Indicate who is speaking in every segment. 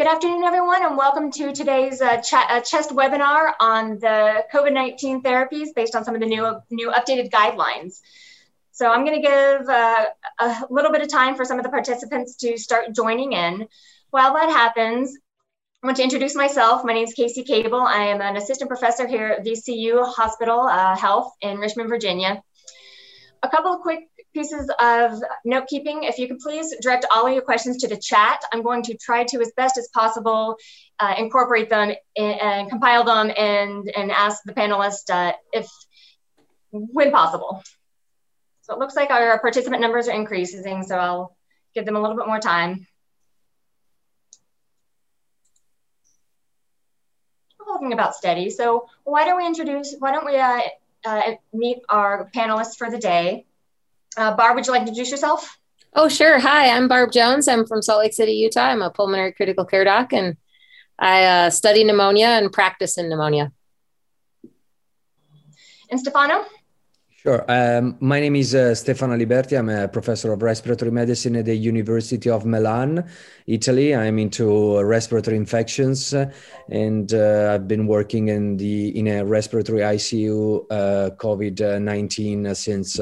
Speaker 1: Good afternoon, everyone, and welcome to today's uh, ch uh, CHEST webinar on the COVID-19 therapies based on some of the new, new updated guidelines. So I'm going to give uh, a little bit of time for some of the participants to start joining in. While that happens, I want to introduce myself. My name is Casey Cable. I am an assistant professor here at VCU Hospital uh, Health in Richmond, Virginia. A couple of quick pieces of note keeping. If you could please direct all of your questions to the chat. I'm going to try to, as best as possible, uh, incorporate them in, and compile them and, and ask the panelists uh, if, when possible. So it looks like our participant numbers are increasing, so I'll give them a little bit more time. Talking about steady, so why don't we introduce, why don't we uh, uh, meet our panelists for the day. Uh, Barb, would you like to introduce yourself?
Speaker 2: Oh, sure. Hi, I'm Barb Jones. I'm from Salt Lake City, Utah. I'm a pulmonary critical care doc, and I uh, study pneumonia and practice in pneumonia.
Speaker 1: And Stefano?
Speaker 3: Sure. Um, my name is uh, Stefano Aliberti. I'm a professor of respiratory medicine at the University of Milan, Italy. I'm into respiratory infections, uh, and uh, I've been working in the in a respiratory ICU uh, COVID nineteen since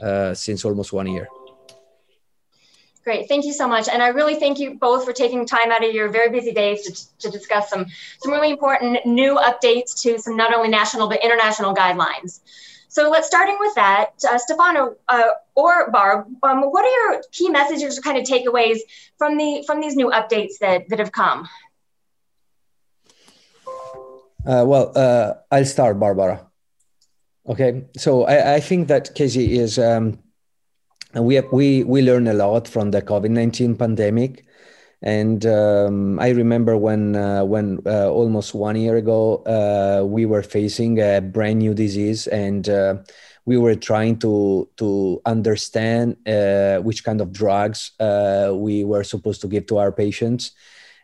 Speaker 3: uh, since almost one year.
Speaker 1: Great, thank you so much. And I really thank you both for taking time out of your very busy days to, to discuss some, some really important new updates to some not only national but international guidelines. So let's starting with that, uh, Stefano uh, or Barb, um, what are your key messages or kind of takeaways from the from these new updates that, that have come?
Speaker 3: Uh, well, uh, I'll start, Barbara. Okay, so I, I think that Casey is um, we have, we we learn a lot from the COVID nineteen pandemic. And um, I remember when uh, when uh, almost one year ago uh, we were facing a brand new disease, and uh, we were trying to to understand uh, which kind of drugs uh, we were supposed to give to our patients.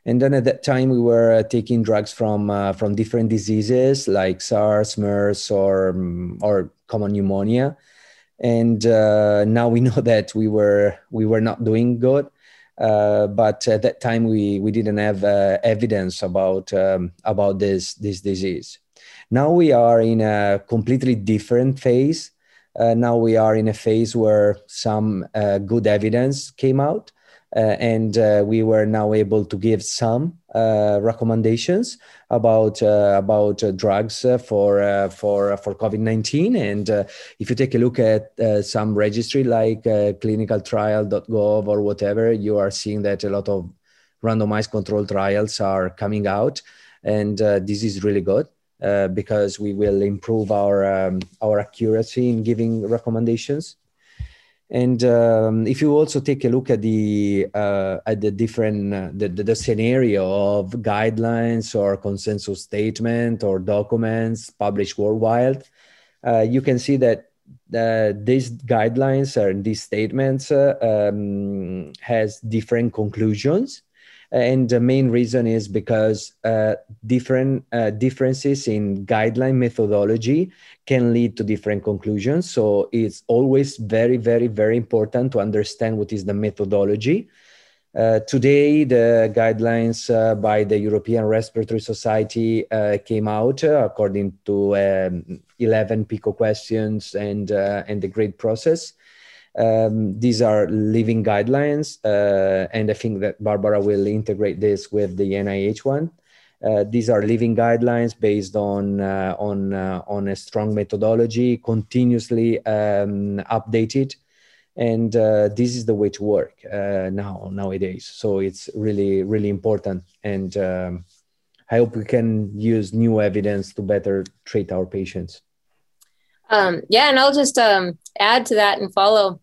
Speaker 3: And then at that time we were taking drugs from from different diseases like SARS, MERS, or um, or common pneumonia. And now we know that we were we were not doing good uh, but at that time, we, we didn't have uh, evidence about, um, about this, this disease. Now we are in a completely different phase. Uh, now we are in a phase where some uh, good evidence came out. Uh, and uh, we were now able to give some uh, recommendations about about drugs for for for COVID nineteen. And if you take a look at some registry like clinicaltrial.gov or whatever, you are seeing that a lot of randomized controlled trials are coming out, and this is really good. Uh, because we will improve our um, our accuracy in giving recommendations. And um, if you also take a look at the uh, at the different uh, the, the, the, scenario of guidelines or consensus statement or documents published worldwide, uh, you can see that uh, these guidelines or these statements uh, um, has different conclusions. And the main reason is because uh, different differences in guideline methodology can lead to different conclusions so it's always very very very important to understand what is the methodology uh, today, the guidelines uh, by the European Respiratory Society uh, came out uh, according to um, 11 PICO questions and, and the grade process. Um, these are living guidelines, uh, and I think that Barbara will integrate this with the NIH one. Uh, these are living guidelines based on uh, on uh, on a strong methodology, continuously um, updated, and uh, this is the way to work uh, now nowadays. So it's really really important, and um, I hope we can use new evidence to better treat our patients.
Speaker 2: Um, yeah, and I'll just um, add to that and follow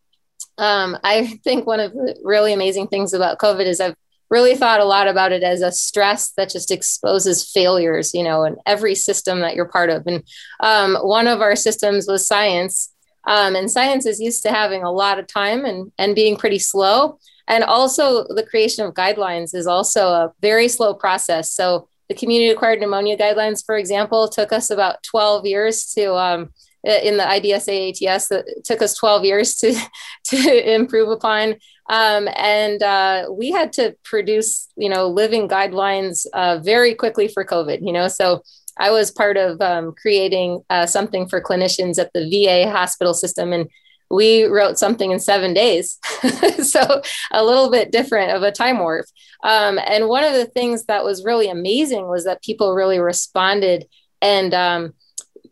Speaker 2: um, I think one of the really amazing things about COVID is I've really thought a lot about it as a stress that just exposes failures, you know, in every system that you're part of. And um, one of our systems was science. Um, and science is used to having a lot of time and, and being pretty slow. And also, the creation of guidelines is also a very slow process. So, the community acquired pneumonia guidelines, for example, took us about 12 years to um, in the IDSA ATS that took us 12 years to to improve upon. Um, and uh, we had to produce, you know, living guidelines uh, very quickly for COVID. You know, so I was part of um, creating uh, something for clinicians at the VA hospital system, and we wrote something in seven days. so a little bit different of a time warp. Um, and one of the things that was really amazing was that people really responded and um,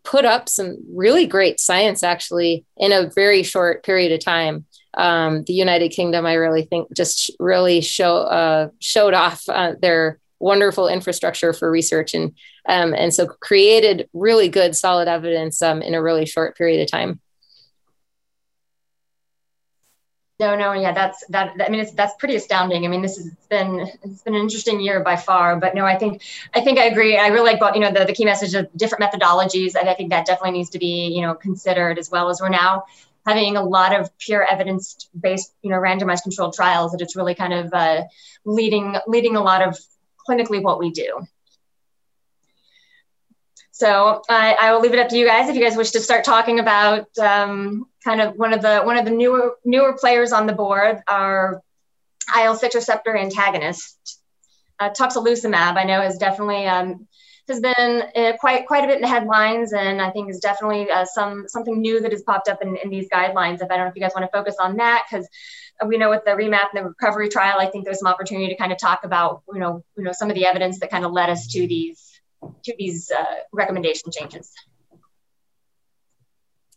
Speaker 2: put up some really great science actually in a very short period of time. Um, the United Kingdom, I really think, just really show uh, showed off uh, their wonderful infrastructure for research and um, and so created really good solid evidence um, in a really short period of time.
Speaker 1: No, no, yeah, that's that. I mean, it's that's pretty astounding. I mean, this has been it's been an interesting year by far. But no, I think I think I agree. I really like, you know, the, the key message of different methodologies. I, I think that definitely needs to be, you know, considered as well as we're now having a lot of pure evidence based, you know, randomized controlled trials. That it's really kind of uh, leading leading a lot of clinically what we do. So I, I will leave it up to you guys if you guys wish to start talking about um, kind of one of the one of the newer newer players on the board are IL-6 receptor antagonist. Uh, I know, is definitely um, has been uh, quite quite a bit in the headlines, and I think is definitely uh, some something new that has popped up in, in these guidelines. If I don't know if you guys want to focus on that, because we know with the remap and the recovery trial, I think there's some opportunity to kind of talk about you know you know some of the evidence that kind of led us to these to these uh, recommendation changes.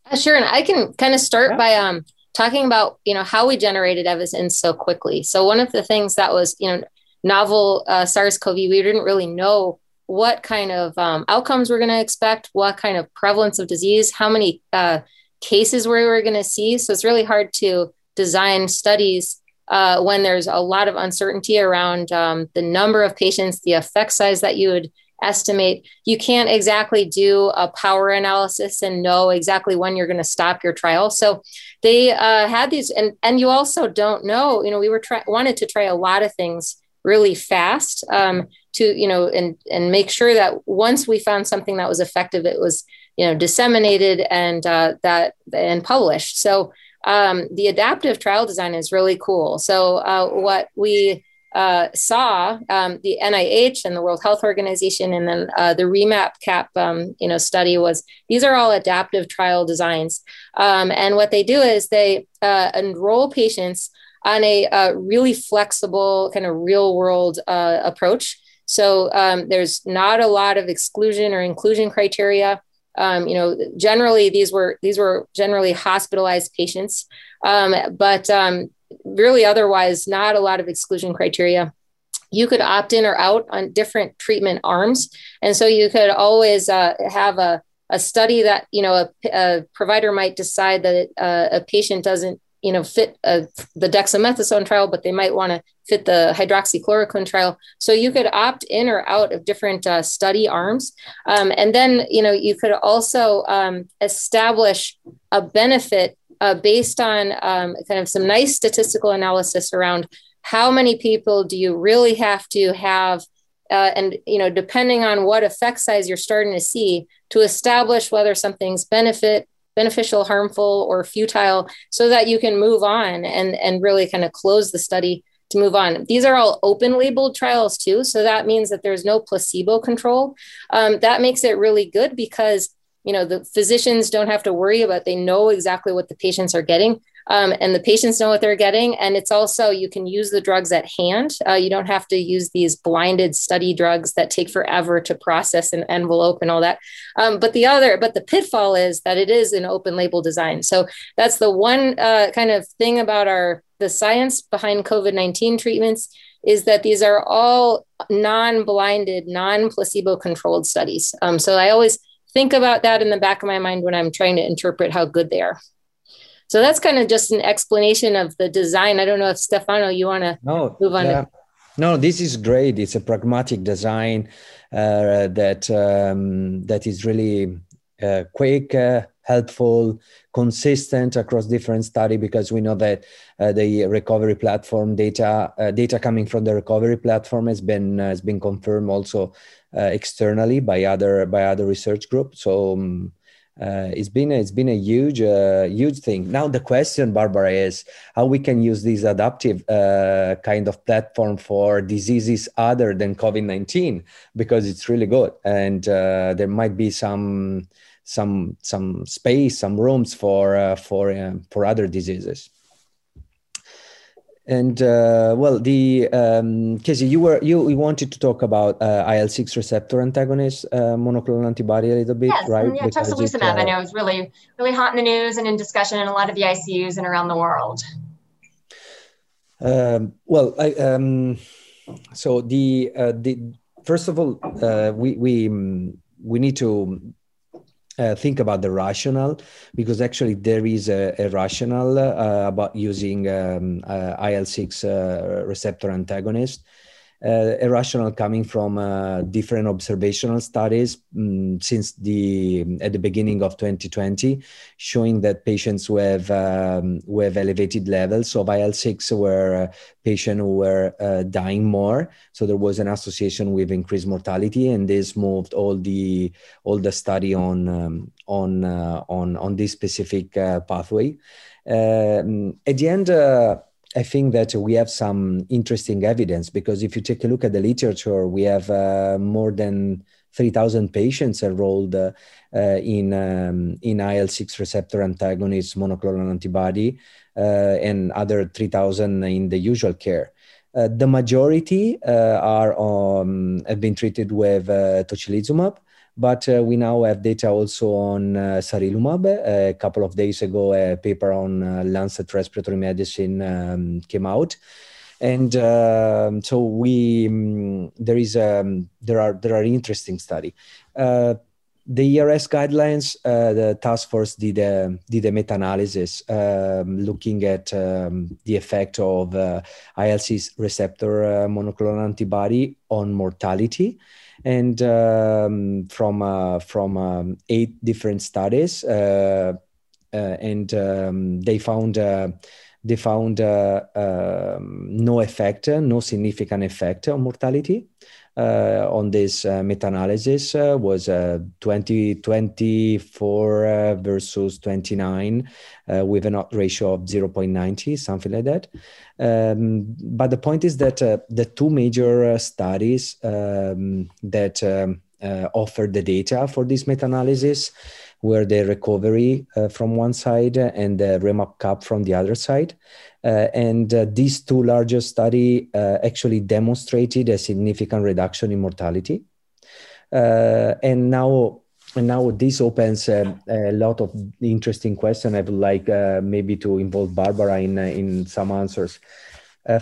Speaker 2: Uh, sure, and I can kind of start by um, talking about you know how we generated evidence so quickly. So one of the things that was you know novel uh, SARS-CoV, we didn't really know what kind of um, outcomes we're going to expect, what kind of prevalence of disease, how many uh, cases we were going to see. So it's really hard to design studies uh, when there's a lot of uncertainty around um, the number of patients, the effect size that you would estimate. You can't exactly do a power analysis and know exactly when you're going to stop your trial. So they uh, had these, and and you also don't know. You know, we were try- wanted to try a lot of things really fast um, to you know and and make sure that once we found something that was effective, it was you know disseminated and uh, that and published. So. Um, the adaptive trial design is really cool. So, uh, what we uh, saw um, the NIH and the World Health Organization, and then uh, the REMAP CAP, um, you know, study was these are all adaptive trial designs, um, and what they do is they uh, enroll patients on a, uh, really flexible kind of real world uh, approach. So um, there's not a lot of exclusion or inclusion criteria. Um, you know, generally these were these were generally hospitalized patients, um, but um, really otherwise not a lot of exclusion criteria. You could opt in or out on different treatment arms. And so you could always uh, have a, a study that you know a, a provider might decide that uh, a patient doesn't you know fit uh, the dexamethasone trial but they might want to fit the hydroxychloroquine trial. So you could opt in or out of different uh, study arms. Um, and then you know you could also um, establish a benefit uh, based on um, kind of some nice statistical analysis around how many people do you really have to have uh, and you know depending on what effect size you're starting to see to establish whether something's benefit beneficial harmful or futile so that you can move on and and really kind of close the study to move on. These are all open labeled trials too so that means that there's no placebo control. Um, that makes it really good because you know the physicians don't have to worry about they know exactly what the patients are getting um, and the patients know what they're getting. And it's also you can use the drugs at hand. Uh, you don't have to use these blinded study drugs that take forever to process and envelope and all that. Um, but the other but the pitfall is that it is an open label design. So that's the one uh, kind of thing about our the science behind covid-19 treatments is that these are all non-blinded non-placebo controlled studies. Um, so i always think about that in the back of my mind when I'm trying to interpret how good they are. So that's kind of just an explanation of the design. I don't know if Stefano, you want to no, move on. Yeah. To-
Speaker 3: no, this is great. It's a pragmatic design uh, that um, that is really uh, quick, uh, helpful, consistent across different study because we know that uh, the recovery platform data uh, data coming from the recovery platform has been has been confirmed also externally by other by other research groups. So um, uh, it's been a, it's been a huge uh, huge thing. Now the question, Barbara, is how we can use this adaptive uh, kind of platform for diseases other than COVID nineteen because it's really good, and uh, there might be some some some space, some rooms for uh, for uh, for other diseases. And uh, well, the um, Casey, you were you, you wanted to talk about uh, IL six receptor antagonist uh, monoclonal antibody a little bit,
Speaker 1: yes,
Speaker 3: right?
Speaker 1: Yeah, tocilizumab. I know is really really hot in the news and in discussion in a lot of the ICUs and around the world.
Speaker 3: Um, well, I, um, so the uh, the first of all, uh, we we we need to uh, think about the rationale because actually there is a, a rationale uh, about using um, uh, IL-6 uh, receptor antagonist irrational coming from uh, different observational studies um, since the at the beginning of 2020, showing that patients who have um, who have elevated levels of IL-6 were uh, patients who were uh, dying more. So there was an association with increased mortality, and this moved all the all the study on um, on uh, on on this specific uh, pathway. Um, at the end I think that we have some interesting evidence because if you take a look at the literature, we have uh, more than 3,000 patients enrolled uh, in um, in IL six receptor antagonists monoclonal antibody uh, and other 3,000 in the usual care. Uh, the majority uh, are um, have been treated with tocilizumab, but uh, we now have data also on uh, sarilumab. A couple of days ago, a paper on uh, Lancet Respiratory Medicine um, came out, and um, so we um, there is um, there are there are interesting study. Uh, the ERS guidelines, uh, the task force did a, did a meta-analysis um, looking at um, the effect of uh, IL-6 receptor monoclonal antibody on mortality and um, from uh, from um, eight different studies, uh, uh, and um, they found they found um, no effect, no significant effect on mortality. Uh, on this uh, meta-analysis uh, was 2024 versus 29 with an odds ratio of 0.90, something like that. Um, but the point is that the two major studies um, that um, offered the data for this meta-analysis were the recovery uh, from one side and the remap cap from the other side. Uh, and uh, these two larger study uh, actually demonstrated a significant reduction in mortality. and now and now this opens uh, a lot of interesting questions. I would like uh, maybe to involve Barbara in uh, in some answers.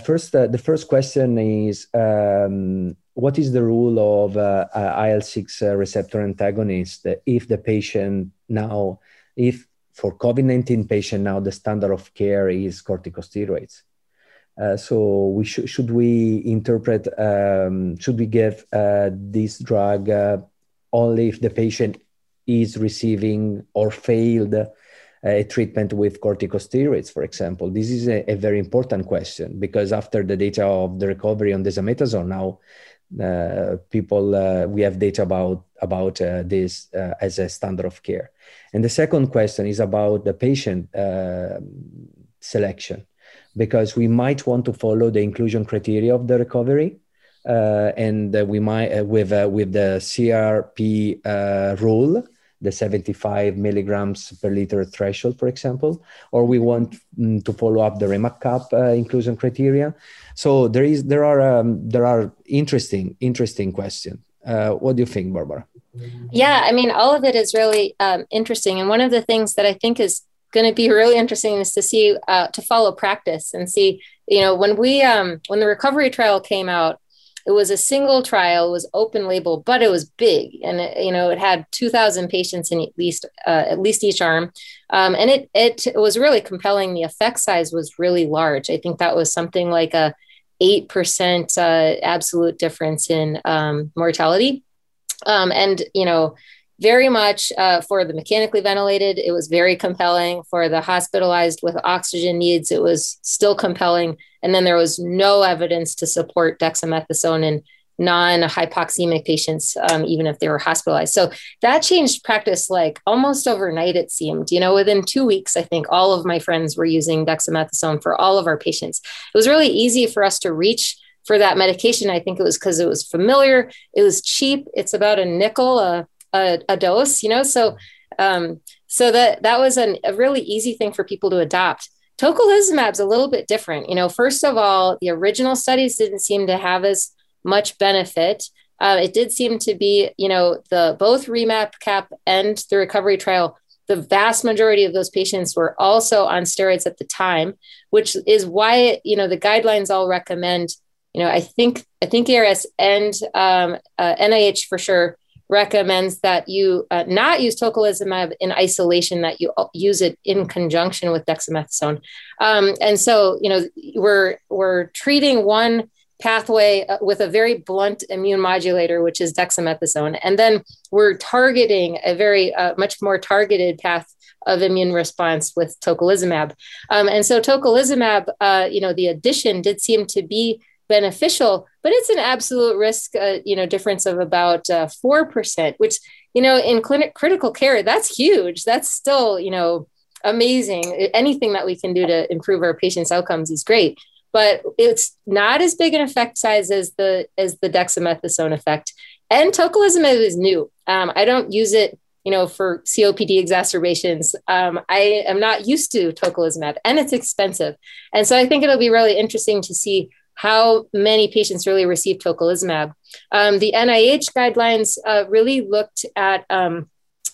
Speaker 3: first, the first question is: um, What is the rule of IL six receptor antagonist if the patient now, if for COVID-19 patient now the standard of care is corticosteroids. Uh, so we sh- should we interpret um, should we give uh, this drug uh, only if the patient is receiving or failed a treatment with corticosteroids, for example? This is a, a, very important question because after the data of the recovery on dexamethasone, now uh, people uh, we have data about about uh, this as a standard of care. And the second question is about the patient uh, selection, because we might want to follow the inclusion criteria of the recovery. Uh, and uh, we might, uh, with, uh, with the CRP uh, rule, the 75 milligrams per liter threshold, for example, or we want mm, to follow up the remap cap inclusion criteria. So there is, there are, um, there are interesting, interesting questions. what do you think, Barbara?
Speaker 2: Yeah, I mean, all of it is really um, interesting. And one of the things that I think is going to be really interesting is to see, uh, to follow practice and see, you know, when we, um, when the recovery trial came out, it was a single trial, it was open label, but it was big, and it, you know it had two thousand patients in at least uh, at least each arm, um, and it, it it was really compelling. The effect size was really large. I think that was something like a eight percent uh, absolute difference in um, mortality um, and, you know, very much uh, for the mechanically ventilated, it was very compelling. For the hospitalized with oxygen needs, it was still compelling. And then there was no evidence to support dexamethasone in non-hypoxemic patients, um, even if they were hospitalized. So that changed practice like almost overnight. It seemed, you know, within two weeks, I think all of my friends were using dexamethasone for all of our patients. It was really easy for us to reach for that medication. I think it was because it was familiar, it was cheap. It's about a nickel a, a, a dose, you know. So um, so that that was an, a really easy thing for people to adopt. Tocilizumab's a little bit different. You know, first of all, the original studies didn't seem to have as much benefit. Uh, it did seem to be, you know, the both remap cap and the recovery trial. The vast majority of those patients were also on steroids at the time, which is why you know the guidelines all recommend. You know, I think I think ARS and um, uh, NIH for sure recommends that you uh, not use tocilizumab in isolation, that you use it in conjunction with dexamethasone. Um, and so, you know, we're we're treating one pathway uh, with a very blunt immune modulator, which is dexamethasone. And then we're targeting a very uh, much more targeted path of immune response with tocilizumab. Um, and so tocilizumab, uh, you know, the addition did seem to be beneficial, but it's an absolute risk, uh, you know, difference of about uh, 4%, which, you know, in clinic critical care, that's huge. That's still, you know, amazing. Anything that we can do to improve our patients' outcomes is great but it's not as big an effect size as the as the dexamethasone effect. And tocilizumab is new. Um, I don't use it, you know, for COPD exacerbations. Um, I am not used to tocilizumab, and it's expensive. And so I think it'll be really interesting to see how many patients really received tocilizumab. Um, the NIH guidelines uh, really looked at um,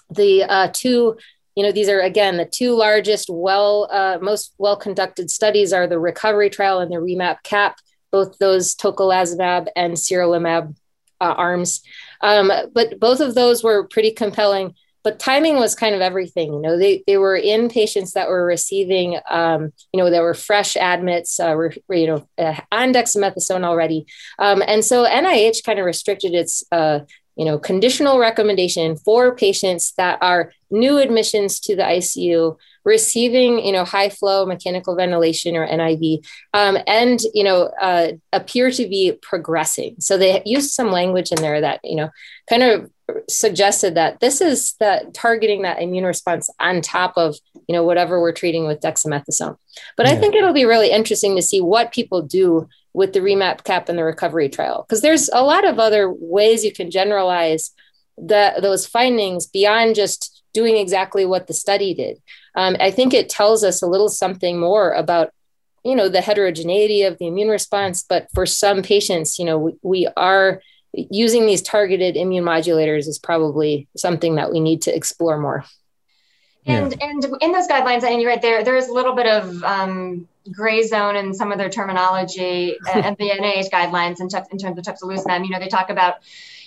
Speaker 2: the uh, two you know, these are again the two largest, well, uh, most well conducted studies are the recovery trial and the remap cap, both those tocilizumab and sarilumab uh, arms. Um, but both of those were pretty compelling. But timing was kind of everything. You know, they, they were in patients that were receiving, um, you know, that were fresh admits, uh, were, you know, uh, on dexamethasone already. Um, and so NIH kind of restricted its uh, you know, conditional recommendation for patients that are new admissions to the ICU, receiving, you know, high flow mechanical ventilation or NIV, um, and, you know, uh, appear to be progressing. So they used some language in there that, you know, kind of suggested that this is that targeting that immune response on top of, you know, whatever we're treating with dexamethasone. But yeah. I think it'll be really interesting to see what people do with the remap cap and the recovery trial because there's a lot of other ways you can generalize the, those findings beyond just doing exactly what the study did um, i think it tells us a little something more about you know the heterogeneity of the immune response but for some patients you know we, we are using these targeted immune modulators is probably something that we need to explore more
Speaker 1: and yeah. and in those guidelines, and you're right there. There is a little bit of um, gray zone in some of their terminology and the NIH guidelines in, in terms of tocilizumab. You know, they talk about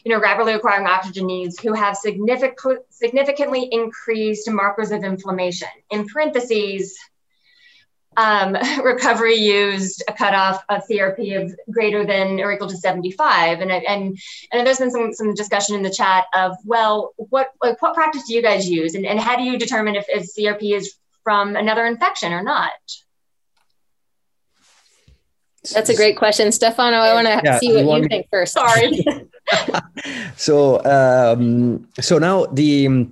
Speaker 1: you know rapidly acquiring oxygen needs who have significant significantly increased markers of inflammation. In parentheses, um, recovery used a cutoff of CRP of greater than or equal to 75. And, and, and there's been some, some discussion in the chat of, well, what, like, what practice do you guys use? And, and how do you determine if, if CRP is from another infection or not?
Speaker 2: That's a great question, Stefano. I want to yeah, see what you, you think first.
Speaker 1: Sorry.
Speaker 3: so, um, so now the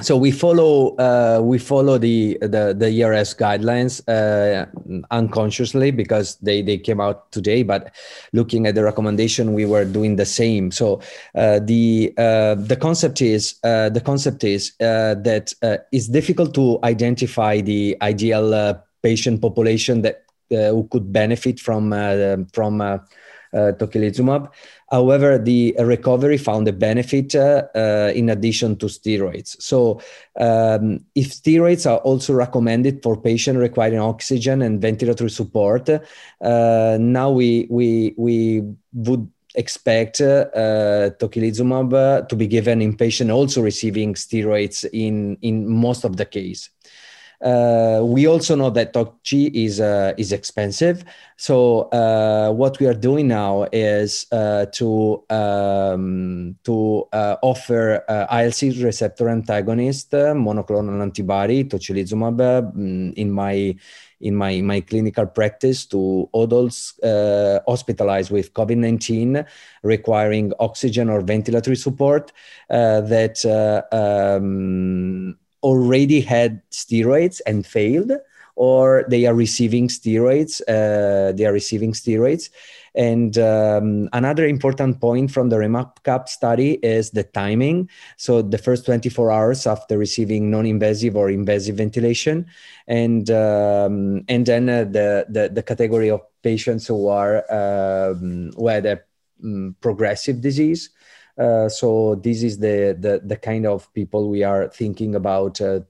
Speaker 3: so we follow uh, we follow the the the ERS guidelines uh, unconsciously because they they came out today. But looking at the recommendation, we were doing the same. So uh, the uh, the concept is uh, the concept is uh, that it's difficult to identify the ideal patient population that who could benefit from from tocilizumab. However, the recovery found a benefit uh, uh, in addition to steroids. So, um, if steroids are also recommended for patients requiring oxygen and ventilatory support, uh, now we we we would expect uh, tocilizumab uh, to be given in patients also receiving steroids in in most of the case. Uh, we also know that TOCG is uh, is expensive. So uh, what we are doing now is uh, to um, to uh, offer uh, IL-6 receptor antagonist monoclonal antibody tocilizumab mm, in my in my, my clinical practice to adults uh, hospitalized with COVID 19 requiring oxygen or ventilatory support uh, that uh, um, already had steroids and failed, or they are receiving steroids. Uh, they are receiving steroids. And um, another important point from the REMAP-CAP study is the timing. So the first 24 hours after receiving non-invasive or invasive ventilation, and um, and then uh, the, the, the category of patients who are um, who had a um, progressive disease. Uh, so this is the, the the kind of people we are thinking about uh,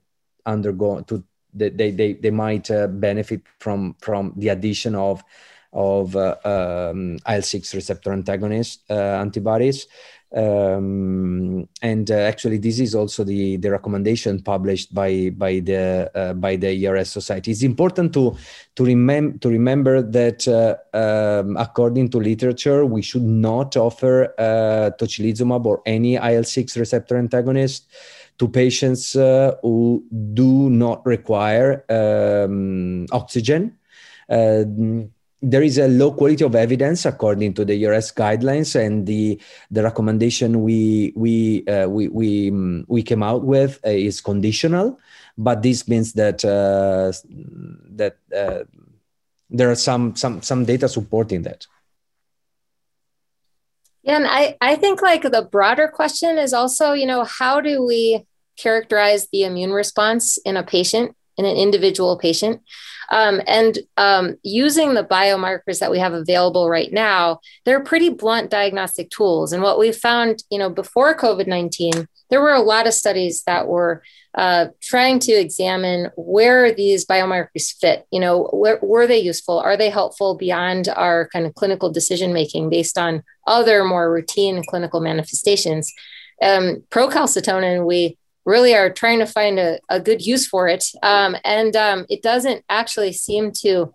Speaker 3: undergoing to they, they, they might uh, benefit from from the addition of of uh, um, IL-6 receptor antagonist uh, antibodies. Um, and uh, actually, this is also the, the recommendation published by by the uh, by the ERS Society. It's important to to remember to remember that uh, um, according to literature, we should not offer uh, tocilizumab or any IL-6 receptor antagonist to patients who do not require um, oxygen. There is a low quality of evidence according to the ERS guidelines and the the recommendation we we uh, we we, um, we came out with uh, is conditional. But this means that uh, that uh, there are some some some data supporting that.
Speaker 2: Yeah and i i think like the broader question is also you know how do we characterize the immune response in a patient in an individual patient um, and um, using the biomarkers that we have available right now, they're pretty blunt diagnostic tools. And what we found, you know, before COVID 19, there were a lot of studies that were uh, trying to examine where these biomarkers fit. You know, where, were they useful? Are they helpful beyond our kind of clinical decision making based on other more routine clinical manifestations? Um, procalcitonin, we really are trying to find a, a good use for it. Um, and um, it doesn't actually seem to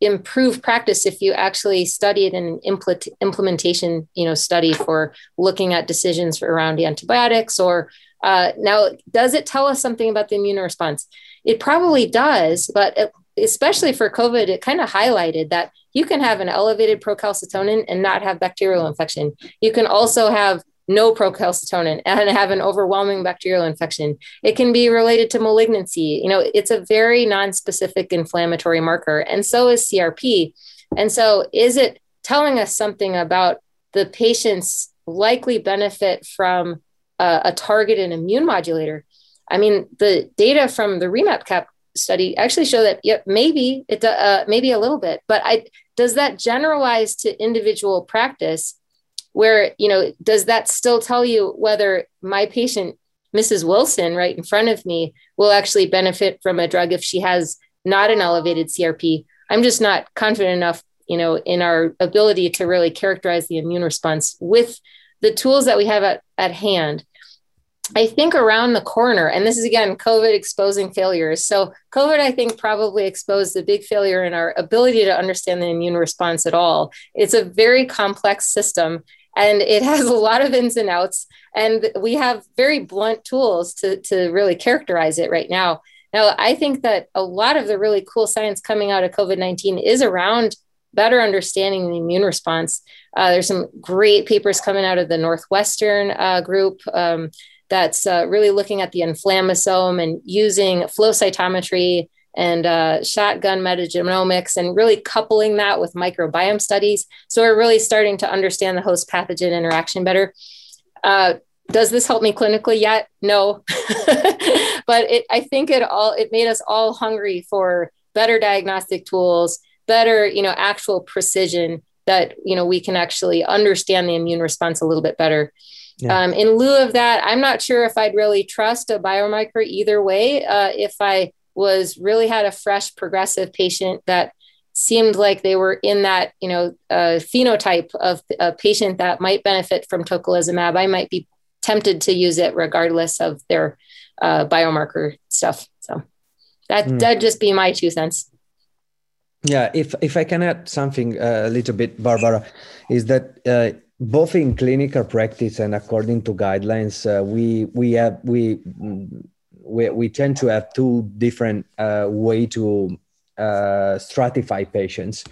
Speaker 2: improve practice if you actually study it in an impl- implementation you know study for looking at decisions around antibiotics or uh, now does it tell us something about the immune response it probably does but it, especially for covid it kind of highlighted that you can have an elevated procalcitonin and not have bacterial infection you can also have no procalcitonin and have an overwhelming bacterial infection. It can be related to malignancy. You know, it's a very non-specific inflammatory marker, and so is CRP. And so, is it telling us something about the patient's likely benefit from a, a targeted immune modulator? I mean, the data from the REMAP-CAP study actually show that yep, maybe it uh, maybe a little bit, but I does that generalize to individual practice? Where you know does that still tell you whether my patient mrs wilson right in front of me will actually benefit from a drug if she has not an elevated crp i'm just not confident enough you know in our ability to really characterize the immune response with the tools that we have at, at hand I think around the corner, and this is again COVID exposing failures. So, COVID, I think, probably exposed the big failure in our ability to understand the immune response at all. It's a very complex system and it has a lot of ins and outs. And we have very blunt tools to, to really characterize it right now. Now i think that a lot of the really cool science coming out of covid-19 is around better understanding the immune response. Uh, there's some great papers coming out of the northwestern uh, group um, that's uh, really looking at the inflammasome and using flow cytometry and uh, shotgun metagenomics and really coupling that with microbiome studies. So we're really starting to understand the host pathogen interaction better. Uh, does this help me clinically yet? No, but it, I think it all it made us all hungry for better diagnostic tools, better you know actual precision that you know we can actually understand the immune response a little bit better. Yeah. Um, in lieu of that, I'm not sure if I'd really trust a biomarker either way. Uh, if I was really had a fresh progressive patient that seemed like they were in that you know uh, phenotype of a patient that might benefit from tocilizumab i might be tempted to use it regardless of their uh, biomarker stuff so That mm. that'd just be my two cents.
Speaker 3: Yeah, if if I can add something uh, a little bit, Barbara, is that uh, both in clinical practice and according to guidelines, uh, we we have we we, we tend to have two different uh, way to uh, stratify patients.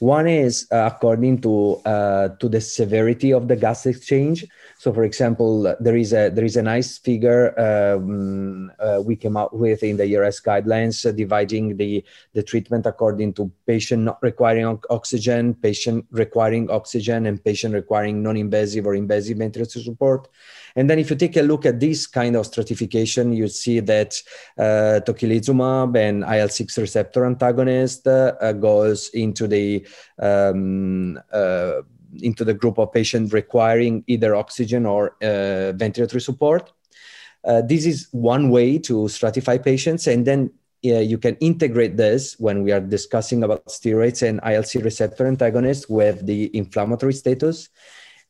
Speaker 3: One is uh, according to uh, to the severity of the gas exchange. So, for example, there is a there is a nice figure um, uh, we came up with in the ERS guidelines, uh, dividing the the treatment according to patient not requiring oxygen, patient requiring oxygen, and patient requiring non-invasive or invasive ventilator support. And then if you take a look at this kind of stratification, you see that uh, tocilizumab and IL-6 receptor antagonist uh, goes into the um, uh, into the group of patients requiring either oxygen or uh, ventilator support. Uh, this is one way to stratify patients, and then uh, you can integrate this when we are discussing about steroids and IL-6 receptor antagonists with the inflammatory status.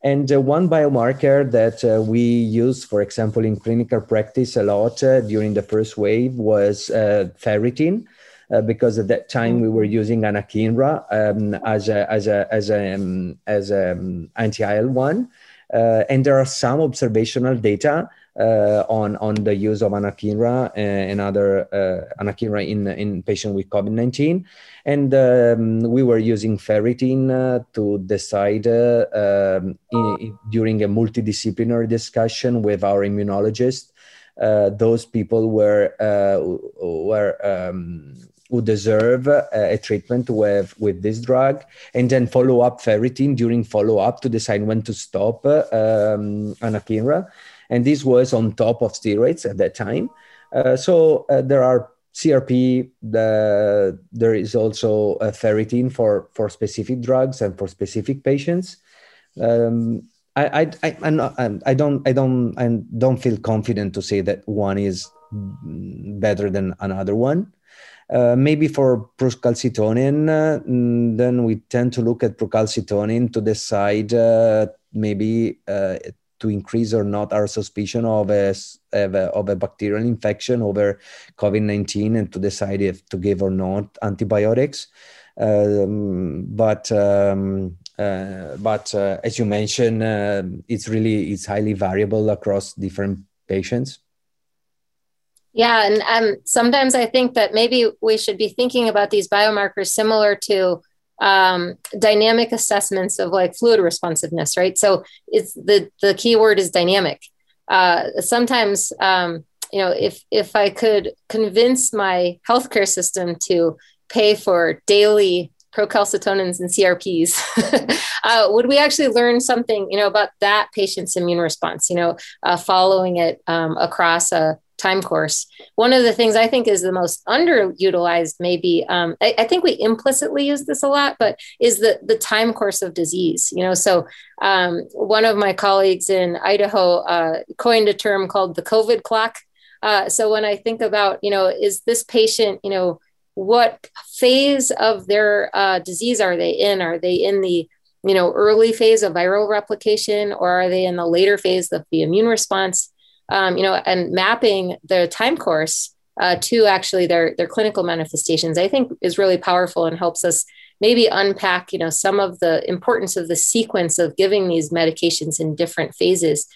Speaker 3: And uh, one biomarker that uh, we use, for example, in clinical practice a lot uh, during the first wave was ferritin. Uh, because at that time we were using anakinra um, as a as a as a um, as a um, anti IL one, uh, and there are some observational data uh, on on the use of anakinra and other uh, anakinra in in patient with COVID nineteen, and um, we were using ferritin uh, to decide uh, um, in, during a multidisciplinary discussion with our immunologist. Those people were were um, who deserve a treatment with with this drug, and then follow up ferritin during follow up to decide when to stop um, anakinra and this was on top of steroids at that time. Uh, so uh, there are CRP. The, there is also a ferritin for for specific drugs and for specific patients. Um, I, I, I'm not, I don't, I don't, I don't feel confident to say that one is better than another one. Uh, maybe for procalcitonin, uh, then we tend to look at procalcitonin to decide uh, maybe uh, to increase or not our suspicion of a, of a, of a bacterial infection over COVID 19 and to decide if to give or not antibiotics. Um, but um, uh, but as you mentioned, it's really it's highly variable across different patients.
Speaker 2: Yeah, and um, sometimes I think that maybe we should be thinking about these biomarkers similar to um, dynamic assessments of like fluid responsiveness, right? So it's the the key word is dynamic. Uh, sometimes, um, you know, if if I could convince my healthcare system to pay for daily procalcitonins and CRPs, uh, would we actually learn something, you know, about that patient's immune response? You know, uh, following it um, across a time course. One of the things I think is the most underutilized, maybe um, I, I, think we implicitly use this a lot, but is the the time course of disease. You know, so um, one of my colleagues in Idaho uh, coined a term called the COVID clock. Uh, so when I think about, you know, is this patient, you know, what phase of their uh, disease are they in? Are they in the you know early phase of viral replication, or are they in the later phase of the immune response? Um, you know, and mapping the time course uh, to actually their their clinical manifestations, I think is really powerful and helps us maybe unpack, you know, some of the importance of the sequence of giving these medications in different phases.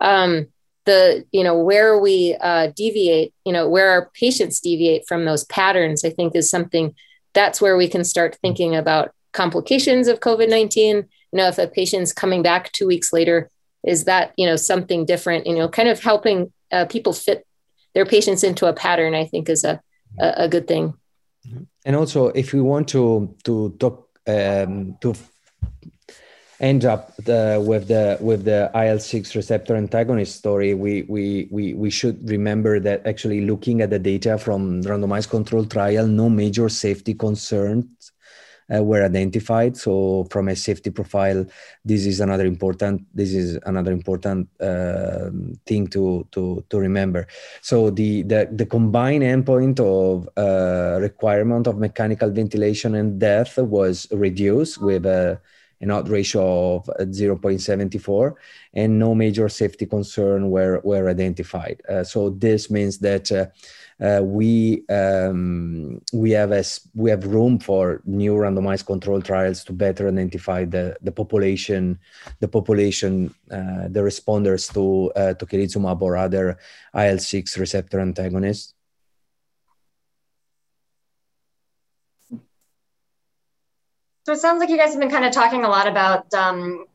Speaker 2: Um, the you know where we uh, deviate, you know, where our patients deviate from those patterns, I think is something that's where we can start thinking about complications of COVID nineteen. You know, if a patient's coming back two weeks later is that you know something different you know kind of helping uh, people fit their patients into a pattern i think is a, a, a good thing.
Speaker 3: And also if we want to to talk um, to end up the, with the with the IL-6 receptor antagonist story, we, we we we should remember that actually looking at the data from randomized control trial, no major safety concerns uh, were identified. So from a safety profile, this is another important this is another important uh, thing to to to remember. So the the, the combined endpoint of uh, requirement of mechanical ventilation and death was reduced with a an odd ratio of 0.74 and no major safety concern were, were identified. Uh, so this means that uh, we um, we have a, we have room for new randomized control trials to better identify the the population the population uh, the responders to uh, tocilizumab or other IL six receptor antagonists.
Speaker 1: So it sounds like you guys have been kind of talking a lot about, um,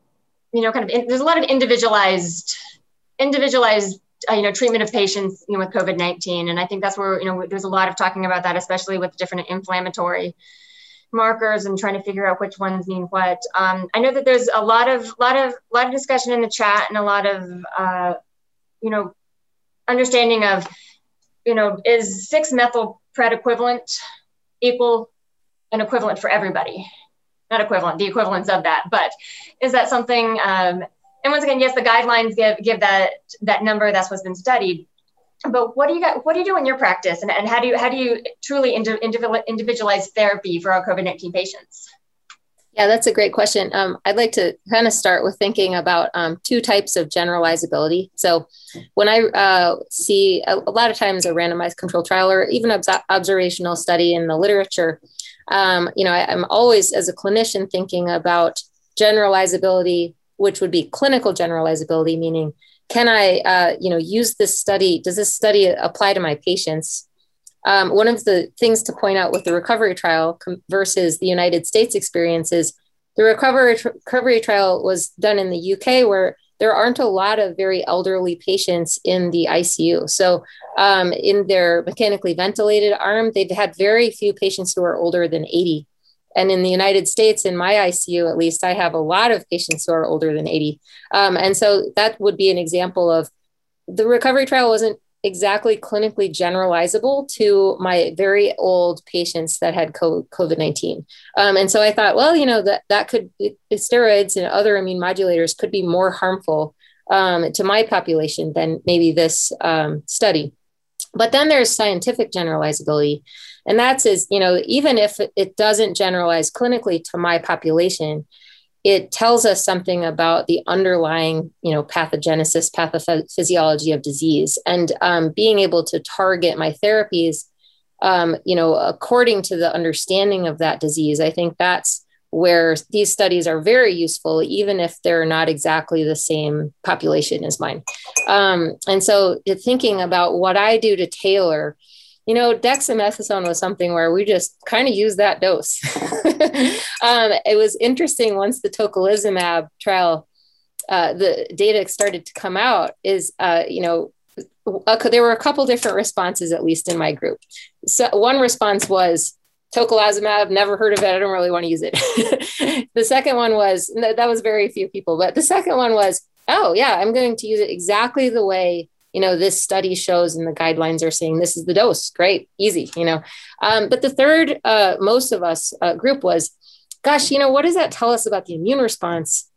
Speaker 1: you know, kind of in, there's a lot of individualized, individualized, uh, you know, treatment of patients, you know, with COVID nineteen, and I think that's where you know there's a lot of talking about that, especially with different inflammatory markers and trying to figure out which ones mean what. Um, I know that there's a lot of, lot of, lot of discussion in the chat and a lot of, uh, you know, understanding of, you know, is six methyl pred equivalent equal an equivalent for everybody? not equivalent, the equivalence of that. But is that something? Um, and once again, yes, the guidelines give give that that number. That's what's been studied. But what do you got? What do you do in your practice, and, and how do you how do you truly individualize therapy for our COVID nineteen patients?
Speaker 2: Yeah, that's a great question. Um, I'd like to kind of start with thinking about um, two types of generalizability. So, when I uh, see a, a, lot of times a randomized control trial or even obs- observational study in the literature, um, you know, I, I'm always, as a clinician, thinking about generalizability, which would be clinical generalizability, meaning can I, uh, you know, use this study? Does this study apply to my patients? Um, one of the things to point out with the recovery trial versus the United States experience is the recovery, tr- recovery trial was done in the UK, where there aren't a lot of very elderly patients in the ICU. So, um, in their mechanically ventilated arm, they've had very few patients who are older than 80. And in the United States, in my ICU at least, I have a lot of patients who are older than 80. Um, and so that would be an example of the recovery trial wasn't exactly clinically generalizable to my very old patients that had COVID 19. Um, and so I thought, well, you know, that, that could, steroids and other immune modulators could be more harmful um, to my population than maybe this um, study. But then there's scientific generalizability. And that's is, you know, even if it doesn't generalize clinically to my population, it tells us something about the underlying you know pathogenesis pathophysiology of disease. And um, being able to target my therapies um, you know according to the understanding of that disease i think that's where these studies are very useful even if they're not exactly the same population as mine. Um, and so thinking about what i do to tailor you know, dexamethasone was something where we just kind of used that dose. um, it was interesting once the tocilizumab trial, uh, the data started to come out. Is uh, you know, there were a couple different responses, at least in my group. So one response was tocilizumab, never heard of it. I don't really want to use it. the second one was that was very few people, but the second one was, oh yeah, I'm going to use it exactly the way you know this study shows and the guidelines are saying this is the dose great easy you know. Um, but the third uh, most of us uh, group was gosh you know what does that tell us about the immune response?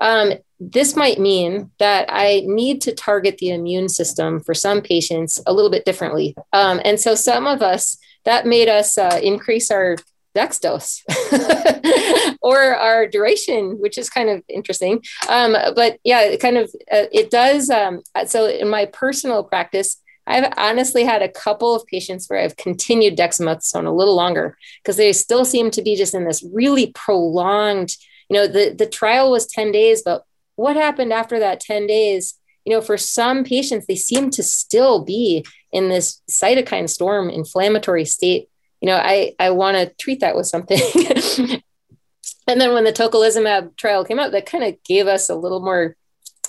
Speaker 2: Um, this might mean that i need to target the immune system for some patients a little bit differently. Um, and so some of us that made us uh, increase our dex dose or our duration, which is kind of interesting. Um, but yeah, it kind of uh, it does. Um, so in my personal practice, I've honestly had a couple of patients where I've continued dexamethasone a little longer because they still seem to be just in this really prolonged. You know, the the trial was ten days, but what happened after that ten days? You know, for some patients, they seem to still be in this cytokine storm inflammatory state you know, I, I want to treat that with something. and then when the tocilizumab trial came out, that kind of gave us a little more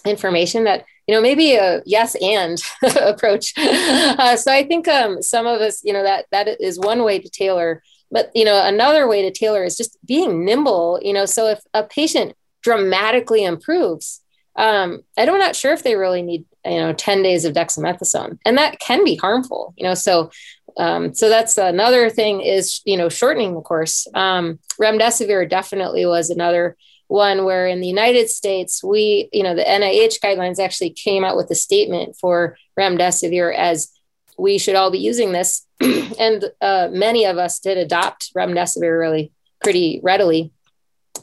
Speaker 2: information that, you know, maybe a yes and approach. Uh, so I think um, some of us, you know, that that is one way to tailor. But you know, another way to tailor is just being nimble. You know, so if a patient dramatically improves, um, I'm not sure if they really need you know 10 days of dexamethasone, and that can be harmful. You know, so um, so that's another thing is you know shortening the course. Um, remdesivir definitely was another one where in the United States we you know the NIH guidelines actually came out with a statement for remdesivir as we should all be using this, and uh, many of us did adopt remdesivir really pretty readily.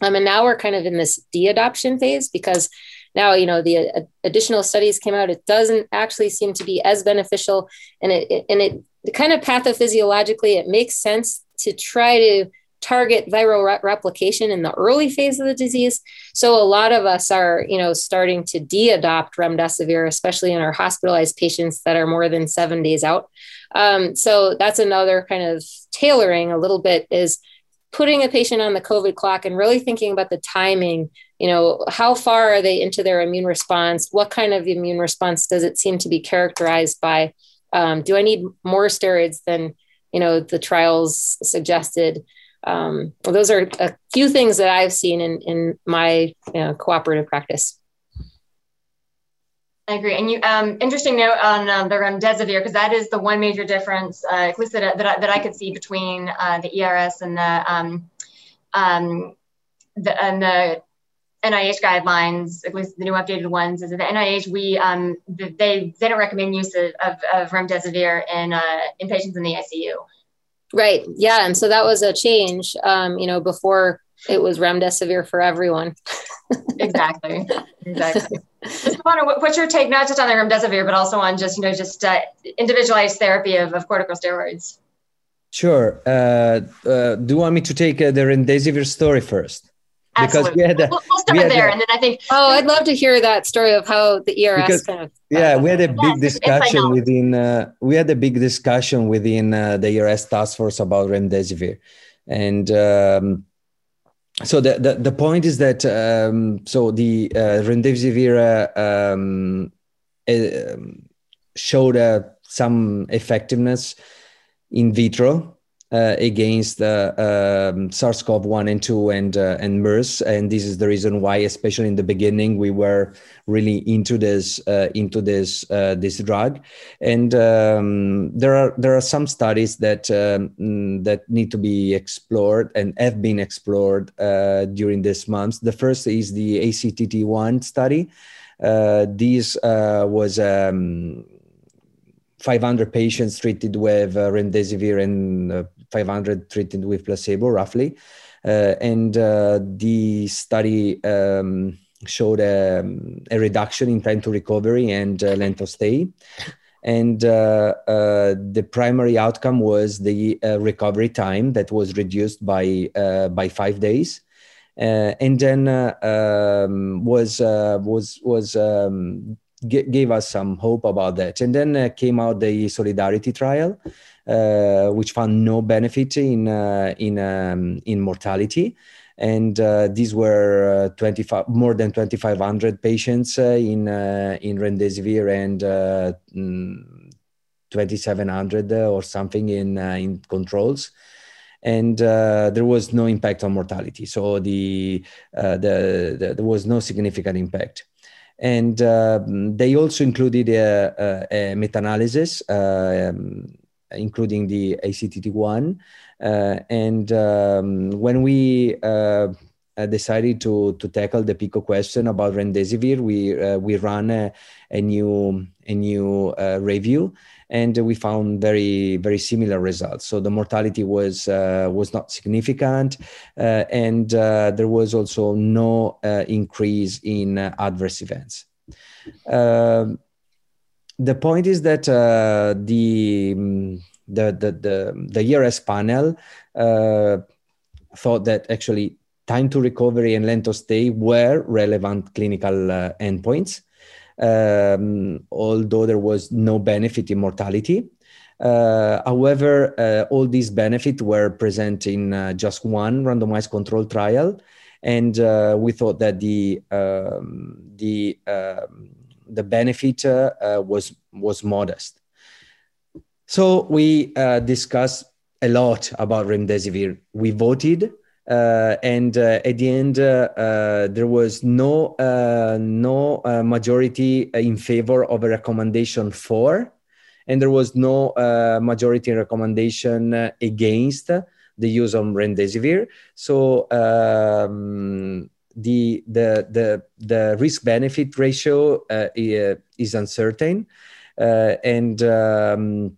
Speaker 2: Um, and now we're kind of in this de-adoption phase because now you know the uh, additional studies came out it doesn't actually seem to be as beneficial and it, it and it kind of pathophysiologically, it makes sense to try to target viral re- replication in the early phase of the disease. So a lot of us are, you know, starting to de-adopt remdesivir, especially in our hospitalized patients that are more than seven days out. Um, so that's another kind of tailoring a little bit is putting a patient on the COVID clock and really thinking about the timing. You know, how far are they into their immune response? What kind of immune response does it seem to be characterized by? Um, do I need more steroids than you know the trials suggested? Um, well, those are a few things that I've seen in in my you know, cooperative practice.
Speaker 1: I agree. And you, um, interesting note on um, the remdesivir, because that is the one major difference, uh, at least that, that, I, that I could see between uh, the ERS and the, um, um, the, and the NIH guidelines, at least the new updated ones, is that the NIH, we, um, they, they don't recommend use of, of, of remdesivir in, uh, in patients in the ICU.
Speaker 2: Right. Yeah. And so that was a change, um, you know, before it was remdesivir for everyone.
Speaker 1: exactly. Exactly. what's your take, not just on the remdesivir, but also on just, you know, just uh, individualized therapy of, of corticosteroids?
Speaker 3: Sure. Uh, uh, do you want me to take uh, the remdesivir story first?
Speaker 1: Because we had a, we'll, we'll start there, a, and then I think.
Speaker 2: Oh, I'd love to hear that story of how the ERS because, kind of.
Speaker 3: Yeah, we had a big discussion within. Uh, we had a big discussion within uh, the ERS task force about remdesivir, and um, so the, the, the point is that um, so the uh, remdesivir um, uh, showed uh, some effectiveness in vitro uh, against uh, um, SARS-CoV-1 and 2 and uh, and MERS, and this is the reason why, especially in the beginning, we were really into this uh, into this uh, this drug. And um, there are there are some studies that um, that need to be explored and have been explored uh, during this month. The first is the ACTT1 study. this was um, 500 patients treated with uh, remdesivir and uh, 500 treated with placebo, roughly. Uh, and uh, the study um, showed a, um, a, reduction in time to recovery and uh, length of stay. And uh, the primary outcome was the recovery time that was reduced by, by five days. and then um, was was was um, gave us some hope about that. And then uh, came out the solidarity trial, uh, which found no benefit in uh, in um, in mortality. And uh, these were uh, 25, more than 2,500 patients uh, in in remdesivir and mm, 2,700 or something in in controls and uh, there was no impact on mortality. So the, uh, the, the, there was no significant impact and um, they also included a, a, a meta-analysis um, including the ACTT1 uh, and um, when we uh, decided to to tackle the PICO question about remdesivir we uh, we ran a, a, new a new uh, review and we found very very similar results. So the mortality was uh, was not significant, uh, and uh, there was also no uh, increase in uh, adverse events. Um, the point is that uh, the, the, the the the ERS panel thought that actually time to recovery and length of stay were relevant clinical endpoints um, although there was no benefit in mortality. Uh, however, uh, all these benefits were present in uh, just one randomized control trial, and uh, we thought that the um, the um, the benefit uh, uh, was was modest. So we discussed a lot about remdesivir. We voted uh, and uh, at the end, uh, uh there was no uh, no uh, majority in favor of a recommendation for, and there was no majority recommendation against the use of remdesivir. So um, the the the the risk benefit ratio is uncertain, and um,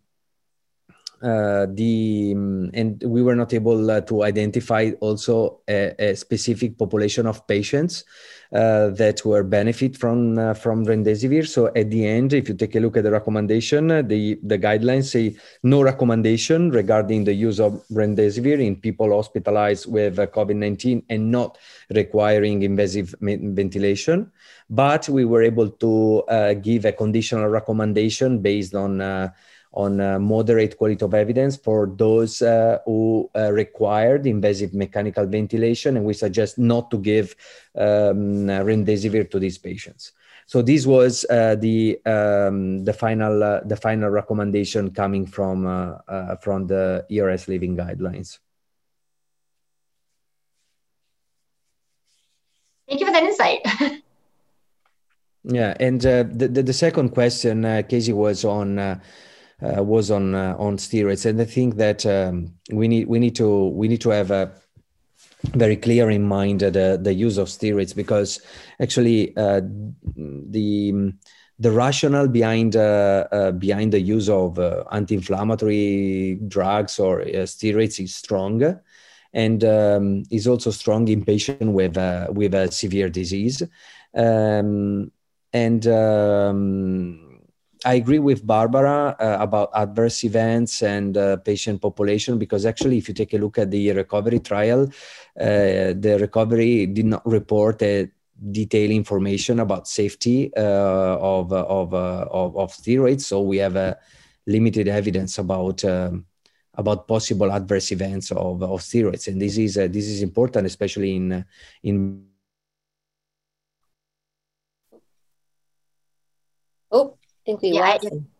Speaker 3: uh, the um, and we were not able uh, to identify also a, a, specific population of patients uh, that were benefit from uh, from remdesivir. So at the end, if you take a look at the recommendation, uh, the the guidelines say no recommendation regarding the use of remdesivir in people hospitalized with uh, COVID-19 and not requiring invasive ventilation. But we were able to give a conditional recommendation based on on uh, moderate quality of evidence for those uh, who uh, required invasive mechanical ventilation, and we suggest not to give um, remdesivir to these patients. So this was uh, the um, the final uh, the final recommendation coming from uh, from the ERS living guidelines.
Speaker 1: Thank you for that insight.
Speaker 3: yeah, and the, the, the second question, Casey, was on uh, was on uh, on steroids, and I think that um, we need we need to we need to have a very clear in mind the the use of steroids because actually uh, the the rationale behind uh, uh, behind the use of uh, anti-inflammatory drugs or steroids is strong, and um, is also strong in patients with with a severe disease, um, and um, I agree with Barbara uh, about adverse events and uh, patient population because actually, if you take a look at the recovery trial, uh, the recovery did not report a detailed information about safety uh, of, of, uh, of, of steroids. So we have a limited evidence about um, about possible adverse events of, of steroids, and this is this is important, especially in in.
Speaker 2: Think we
Speaker 1: yeah, I,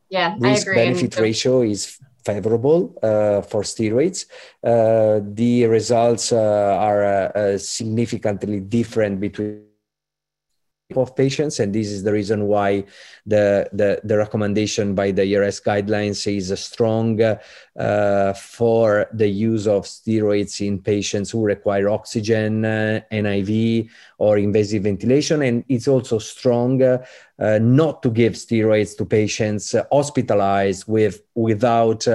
Speaker 1: yeah,
Speaker 3: risk benefit ratio is favorable uh, for steroids. Uh, the results uh, are uh, significantly different between of patients and this is the reason why the the, the recommendation by the ERS guidelines is strong uh, for the use of steroids in patients who require oxygen uh, NIV or invasive ventilation. And it's also strong uh, not to give steroids to patients hospitalized with without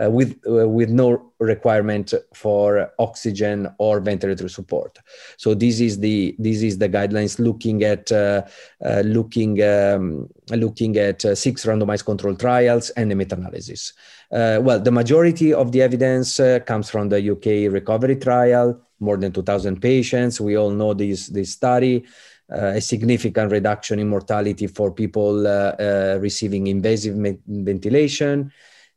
Speaker 3: uh, uh, with uh, with no requirement for oxygen or ventilator support. So this is the this is the guidelines looking at uh, uh looking um, looking at uh, six randomized control trials and a meta-analysis. Uh, well, the majority of the evidence comes from the UK recovery trial, more than 2,000 patients. We all know this this study. a significant reduction in mortality for people receiving invasive ventilation,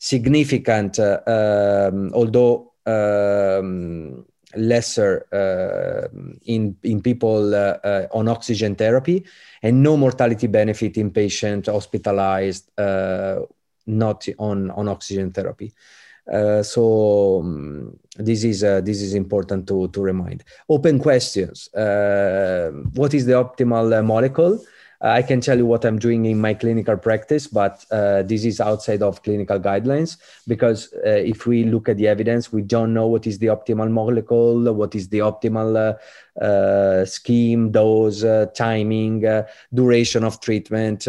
Speaker 3: significant, uh, um, although um, lesser uh, in in people uh, uh, on oxygen therapy, and no mortality benefit in patients hospitalized uh, not on on oxygen therapy. Uh, so um, this is uh, this is important to to remind. Open questions. what is the optimal molecule? I can tell you what I'm doing in my clinical practice, but uh, this is outside of clinical guidelines because uh, if we look at the evidence, we don't know what is the optimal molecule, what is the optimal uh, uh scheme, dose, uh, timing, uh, duration of treatment,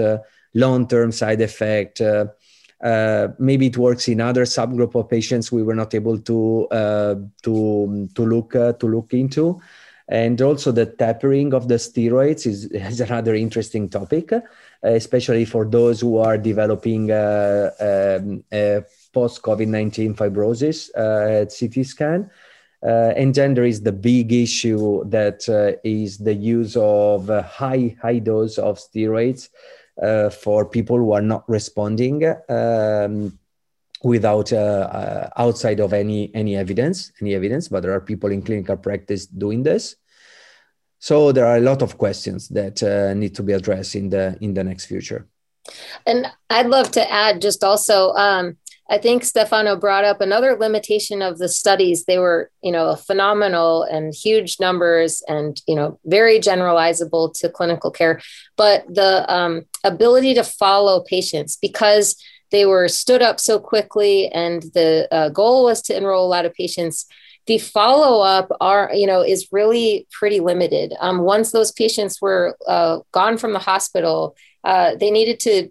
Speaker 3: long-term side effect. maybe it works in other subgroup of patients we were not able to to to look to look into and also the tapering of the steroids is, is another interesting topic, uh, especially for those who are developing uh, um, post COVID 19 fibrosis uh, at CT scan. Uh, and then there is the big issue that uh, is the use of high high dose of steroids uh, for people who are not responding um, without uh, uh, outside of any any evidence any evidence but there are people in clinical practice doing this. So there are a lot of questions that uh, need to be addressed in the in the next future.
Speaker 2: And i'd love to add just also um, i think stefano brought up another limitation of the studies. They were you know phenomenal and huge numbers and you know very generalizable to clinical care. But the um, ability to follow patients because they were stood up so quickly and the uh, goal was to enroll a lot of patients. The follow up are you know is really pretty limited. Um, once those patients were uh, gone from the hospital uh, they needed to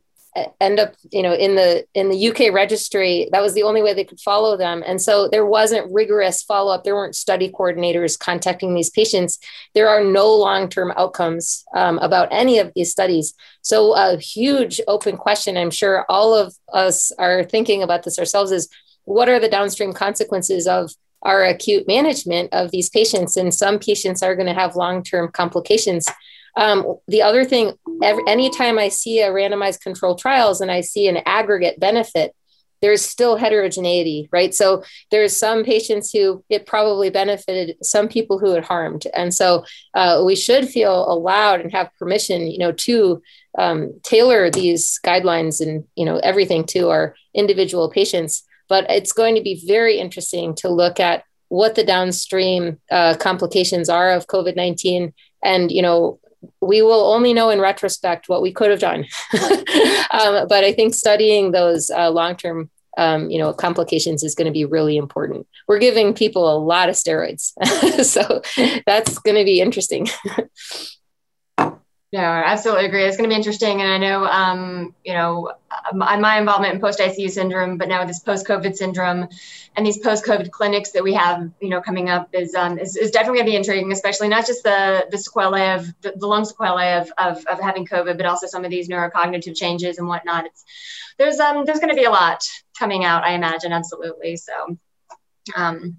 Speaker 2: end up you know in the in the uk registry that was the only way they could follow them. And so there wasn't rigorous follow-up. There weren't study coordinators contacting these patients. There are no long-term outcomes um, about any of these studies. So a huge open question i'm sure all of us are thinking about this ourselves is what are the downstream consequences of our acute management of these patients? And some patients are going to have long-term complications um, the other thing, every, anytime I see a randomized control trials and I see an aggregate benefit, there's still heterogeneity, right? So there's some patients who it probably benefited, some people who it harmed, and so uh, we should feel allowed and have permission, you know, to um, tailor these guidelines and you know everything to our individual patients. But it's going to be very interesting to look at what the downstream uh, complications are of COVID nineteen, and you know we will only know in retrospect what we could have done. um, but I think studying those uh, long term um, you know complications is going to be really important. We're giving people a lot of steroids. So that's going to be interesting
Speaker 1: No, I absolutely agree. It's going to be interesting, and I know, um, you know, my, my involvement in post ICU syndrome, but now this post COVID syndrome, and these post COVID clinics that we have, you know, coming up is um, is, is definitely going to be intriguing, especially not just the the sequelae of the, the lung sequelae of, of of having COVID, but also some of these neurocognitive changes and whatnot. It's there's um there's going to be a lot coming out, I imagine, absolutely. So. Um,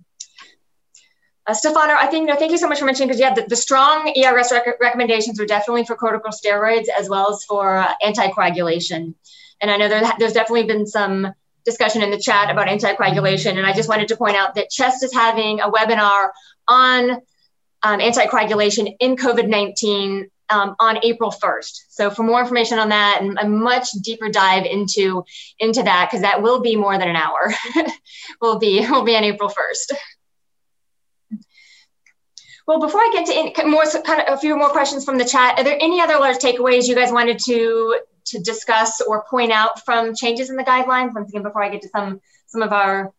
Speaker 1: uh, Stefano, I think, no, thank you so much for mentioning, because yeah, the, the strong ERS rec- recommendations are definitely for corticosteroids as well as for uh, anticoagulation. And I know there, there's definitely been some discussion in the chat about anticoagulation. And I just wanted to point out that CHEST is having a webinar on um, anticoagulation in COVID 19 um, on April 1st. So for more information on that and a much deeper dive into into that, because that will be more than an hour, will be will be on April 1st. Well, before I get to in, more, kind of a few more questions from the chat, are there any other large takeaways you guys wanted to to discuss or point out from changes in the guidelines? Once again, before I get to some some of our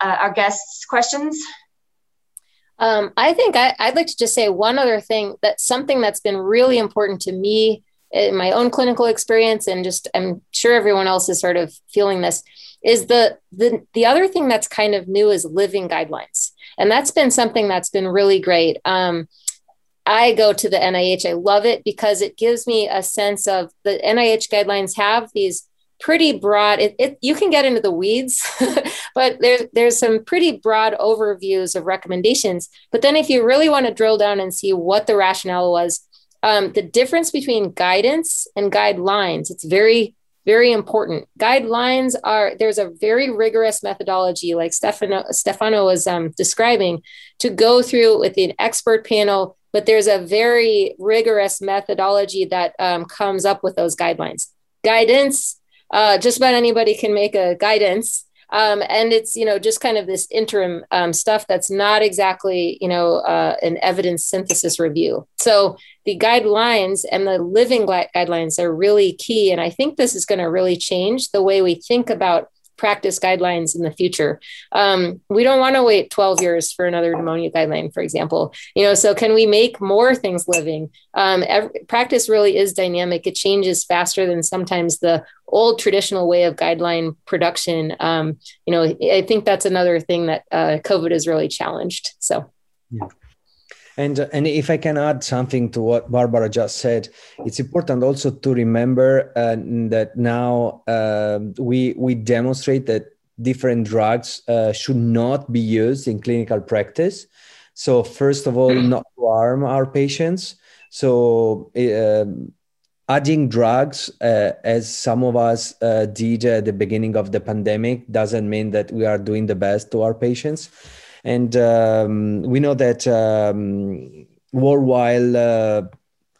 Speaker 1: uh, our guests' questions.
Speaker 2: Um, I think I, I'd like to just say one other thing that something that's been really important to me in my own clinical experience, and just I'm sure everyone else is sort of feeling this, is the the the other thing that's kind of new is living guidelines. And that's been something that's been really great. Um, I go to the NIH. I love it because it gives me a sense of the NIH guidelines have these pretty broad it, it, you can get into the weeds but there's there's some pretty broad overviews of recommendations but then if you really want to drill down and see what the rationale was um, the difference between guidance and guidelines it's very very important. Guidelines are there's a very rigorous methodology, like Stefano Stefano was um, describing, to go through with an expert panel. But there's a very rigorous methodology that um, comes up with those guidelines. Guidance, uh, just about anybody can make a guidance, um, and it's you know just kind of this interim um, stuff that's not exactly you know uh, an evidence synthesis review. So the guidelines and the living guidelines are really key. And i think this is going to really change the way we think about practice guidelines in the future. Um, we don't want to wait 12 years for another pneumonia guideline, for example. You know, so can we make more things living? Um, every, practice really is dynamic. It changes faster than sometimes the old traditional way of guideline production. Um, you know, I think that's another thing that uh, COVID has really challenged. So.
Speaker 3: Yeah. And, and if I can add something to what Barbara just said, it's important also to remember uh, that now uh, we, we demonstrate that different drugs uh, should not be used in clinical practice. So, first of all, not to harm our patients. So, um, adding drugs, uh, as some of us uh, did at the beginning of the pandemic, doesn't mean that we are doing the best to our patients and um, we know that um, worldwide uh,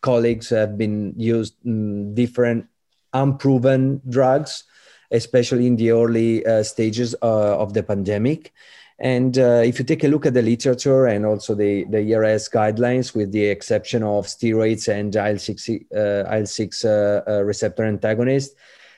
Speaker 3: colleagues have been used mm, different unproven drugs, especially in the early uh, stages uh, of the pandemic. And uh, if you take a look at the literature and also the, the ERS guidelines, with the exception of steroids and IL 6, uh, IL 6 uh, receptor antagonists,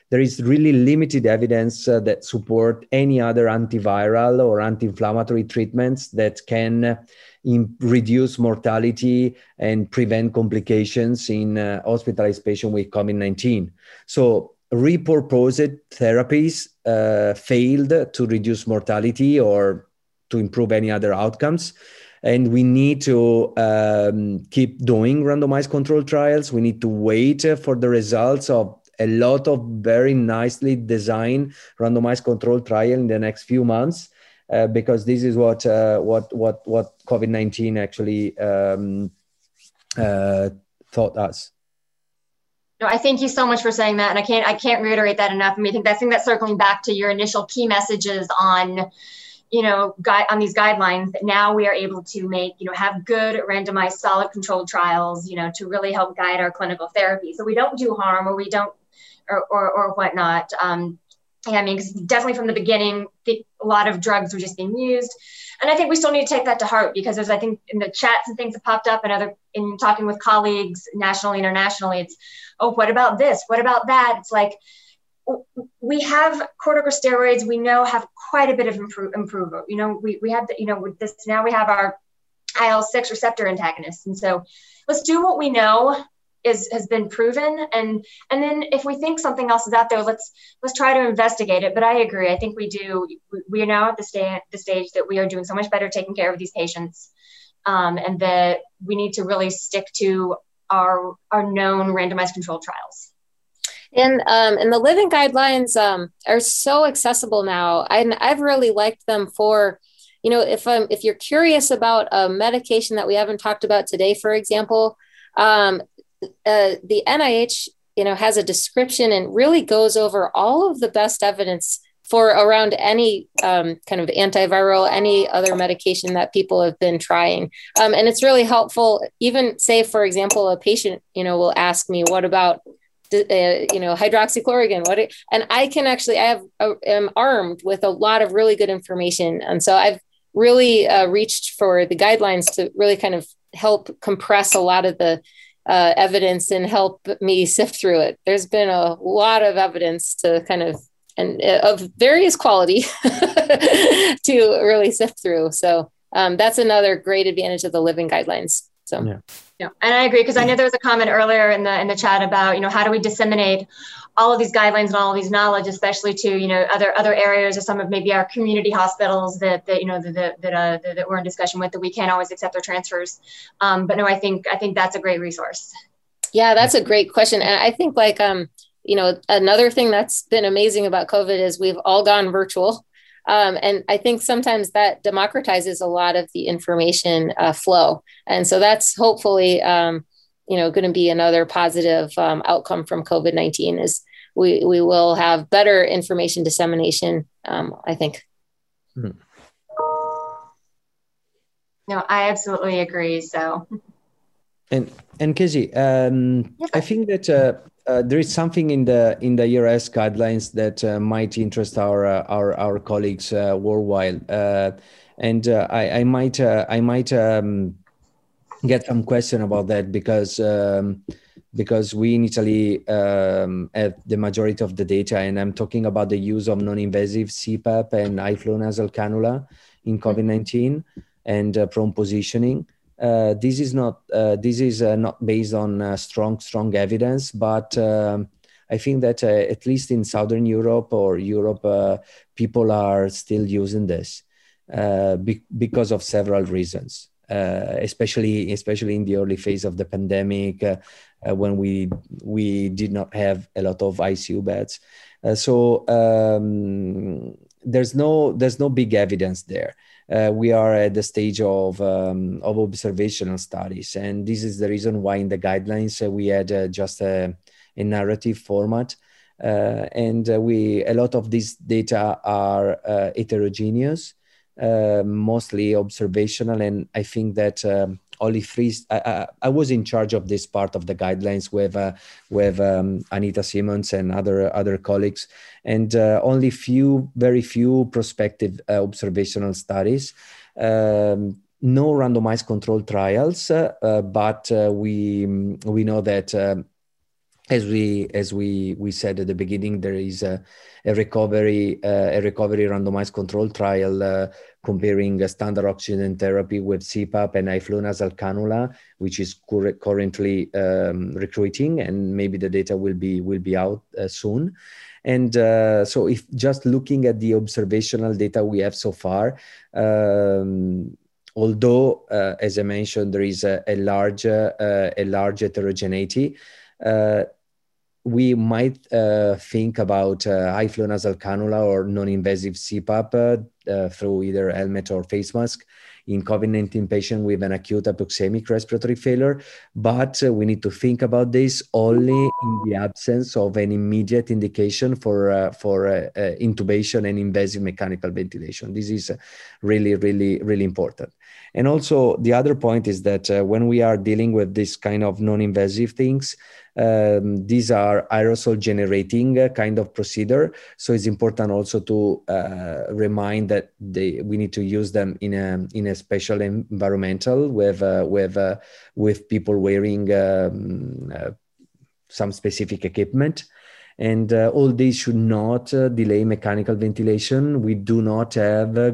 Speaker 3: there is really limited evidence uh, that support any other antiviral or anti-inflammatory treatments that can uh, in, reduce mortality and prevent complications in uh, hospitalized patients with COVID-19. So repurposed therapies uh, failed to reduce mortality or to improve any other outcomes. And we need to um, keep doing randomized control trials. We need to wait for the results of a lot of very nicely designed randomized control trial in the next few months. Uh, because this is what uh, what what what COVID nineteen actually um, uh, taught us.
Speaker 1: No, I thank you so much for saying that, and I can't I can't reiterate that enough. I mean, I think that's think that's circling back to your initial key messages on, you know, guide on these guidelines that now we are able to make, you know, have good randomized, solid controlled trials, you know, to really help guide our clinical therapy. So we don't do harm or we don't or or, whatnot. Um, yeah, I mean, definitely from the beginning, the, a lot of drugs were just being used. And I think we still need to take that to heart because there's, I think, in the chats and things that popped up and other, in talking with colleagues nationally, internationally, it's, oh, what about this? What about that? It's like, we have corticosteroids we know have quite a bit of improve, improvement. You know, we, we have, the, you know, with this, now we have our IL-6 receptor antagonists. And so let's do what we know is has been proven. And and then if we think something else is out there let's let's try to investigate it. But i agree. I think we do we are now at the stage the stage that we are doing so much better taking care of these patients. Um, and that we need to really stick to our our known randomized controlled trials.
Speaker 2: And um, and the living guidelines um, are so accessible now. And i've really liked them for you know if i'm if you're curious about a medication that we haven't talked about today for example um, uh, the NIH, you know, has a description and really goes over all of the best evidence for around any um, kind of antiviral, any other medication that people have been trying. Um, and it's really helpful. Even say, for example, a patient, you know, will ask me, "What about uh, you know hydroxychloroquine what it, and i can actually i have uh, am armed with a lot of really good information and so i've really uh, reached for the guidelines to really kind of help compress a lot of the uh, evidence and help me sift through it. There's been a lot of evidence to kind of and uh, of various quality to really sift through. So um, that's another great advantage of the living guidelines. So
Speaker 1: yeah, yeah. and I agree because I know there was a comment earlier in the in the chat about you know how do we disseminate all of these guidelines and all of these knowledge, especially to you know other other areas or some of maybe our community hospitals that, that you know that that, uh, that, we're in discussion with that we can't always accept their transfers. Um, but no, I think I think that's a great resource.
Speaker 2: Yeah, that's a great question, and I think like um you know another thing that's been amazing about COVID is we've all gone virtual. Um, and I think sometimes that democratizes a lot of the information uh, flow. And so that's hopefully, um, you know, going to be another positive um, outcome from COVID 19 is we, we will have better information dissemination, um, I think. Hmm.
Speaker 1: No, I absolutely agree. So,
Speaker 3: and and Casey, um, yeah. I think that uh, uh, there is something in the in the ERS guidelines that uh, might interest our uh, our our colleagues uh, worldwide, uh, and I, I might I might um, get some question about that because um, because we in Italy um, have the majority of the data, and I'm talking about the use of non-invasive CPAP and high-flow nasal cannula in mm-hmm. COVID-19 and uh, prone positioning. Uh, this is not uh, this is uh, not based on uh, strong strong evidence, but um, I think that uh, at least in Southern Europe or Europe, people are still using this be- because of several reasons. Uh, especially especially in the early phase of the pandemic uh, uh, when we we did not have a lot of ICU beds. so um, there's no there's no big evidence there. Uh, we are at the stage of um, of observational studies, and this is the reason why in the guidelines uh, we had uh, just a, a, narrative format, and we a lot of these data are heterogeneous. Uh, mostly observational. And I think that um, only three. I, I, I, was in charge of this part of the guidelines with uh, with um, Anita Simonds and other other colleagues, and uh, only few, very few prospective uh, observational studies. Um, no randomized controlled trials, uh, but we we know that. As we as we we said at the beginning, there is a, a recovery uh, a recovery randomized control trial uh, comparing standard oxygen therapy with CPAP and flow cannula, which is cur- currently um, recruiting, and maybe the data will be will be out uh, soon. And uh, so, if just looking at the observational data we have so far, um, although, uh, as I mentioned, there is a, a large uh, a large heterogeneity. Uh, we might uh, think about uh, high flow nasal cannula or non-invasive CPAP uh, uh through either helmet or face mask in COVID-19 patient with an acute hypoxemic respiratory failure. But uh, we need to think about this only in the absence of an immediate indication for uh, for intubation and invasive mechanical ventilation. This is really, really, really important. And also the other point is that when we are dealing with this kind of non-invasive things, um, these are aerosol generating uh, kind of procedure. So it's important also to uh, remind that they, we need to use them in a in a special environmental with uh, with uh, with people wearing um, uh, some specific equipment and uh, all these should not uh, delay mechanical ventilation. We do not have uh,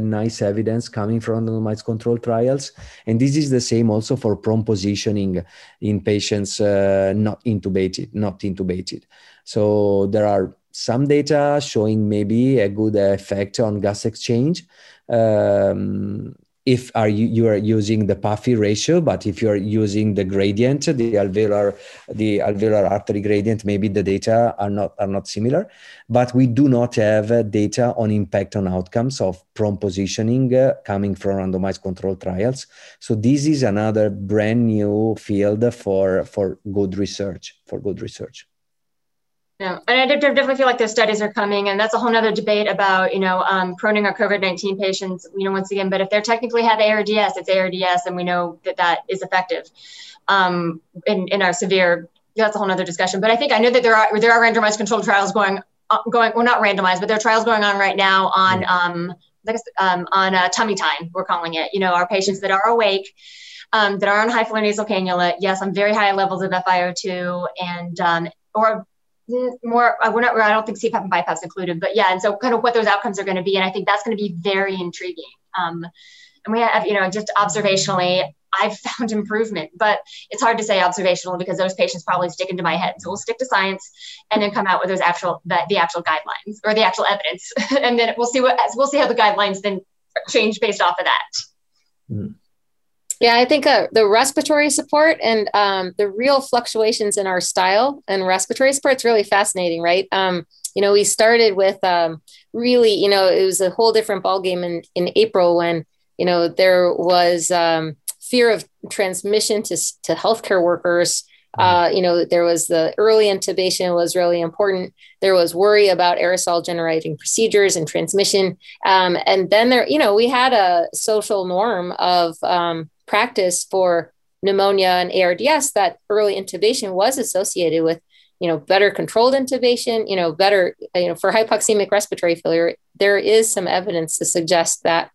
Speaker 3: nice evidence coming from randomized control trials, and this is the same also for prone positioning in patients not intubated, not intubated. So there are some data showing maybe a good effect on gas exchange. Um, if are you, you are using the Puffy ratio, but if you are using the gradient, the alveolar, the alveolar artery gradient, maybe the data are not are not similar. But we do not have uh, data on impact on outcomes of prone positioning uh, coming from randomized control trials. So this is another brand new field for for good research. For good research.
Speaker 1: Yeah, and I definitely feel like those studies are coming, and that's a whole other debate about you know um, proning our COVID nineteen patients. You know, once again, but if they're technically have ARDS, it's ARDS, and we know that that is effective um, in in our severe. That's a whole other discussion. But I think I know that there are there are randomized controlled trials going uh, going. Well, not randomized, but there are trials going on right now on um, I guess, um, on uh, tummy time. We're calling it. You know, our patients that are awake. Um, that are on high flow nasal cannula, yes, on very high levels of FiO2 and um, or more uh, we're not i don't think cpap and BiPAP is included but yeah and so kind of what those outcomes are going to be and i think that's going to be very intriguing. Um, and we have you know just observationally i've found improvement but it's hard to say observational because those patients probably stick into my head. So we'll stick to science and then come out with those actual the, the actual guidelines or the actual evidence. And then we'll see what we'll see how the guidelines then change based off of that. Mm.
Speaker 2: Yeah, I think uh, the respiratory support and um, the real fluctuations in our style and respiratory support is really fascinating, right? Um, you know, we started with um, really, you know, it was a whole different ballgame in, in April when, you know, there was um, fear of transmission to, to healthcare workers. Mm-hmm. Uh, you know, there was the early intubation was really important. There was worry about aerosol generating procedures and transmission. Um, and then there, you know, we had a social norm of, um, practice for pneumonia and ARDS that early intubation was associated with you know better controlled intubation you know better you know for hypoxemic respiratory failure there is some evidence to suggest that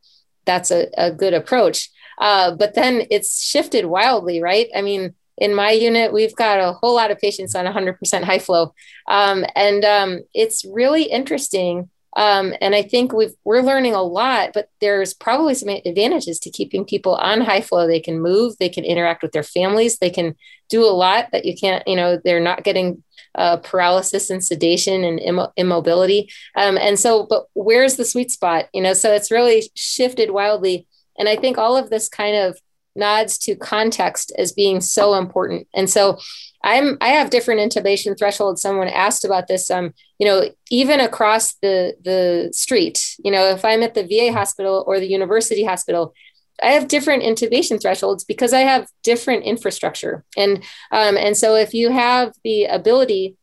Speaker 2: that's a, a good approach. Uh, but then it's shifted wildly right? I mean in my unit we've got a whole lot of patients on 100% high flow. Um, and um, it's really interesting um, and I think we've, we're learning a lot, but there's probably some advantages to keeping people on high flow. They can move, they can interact with their families, they can do a lot that you can't, you know, they're not getting uh, paralysis and sedation and Im- immobility. Um, and so, but where's the sweet spot? You know, so it's really shifted wildly. And I think all of this kind of nods to context as being so important. And so I'm I have different intubation thresholds. Someone asked about this. Um, you know, even across the the street, you know, if I'm at the VA hospital or the university hospital, I have different intubation thresholds because I have different infrastructure. And um, and so if you have the ability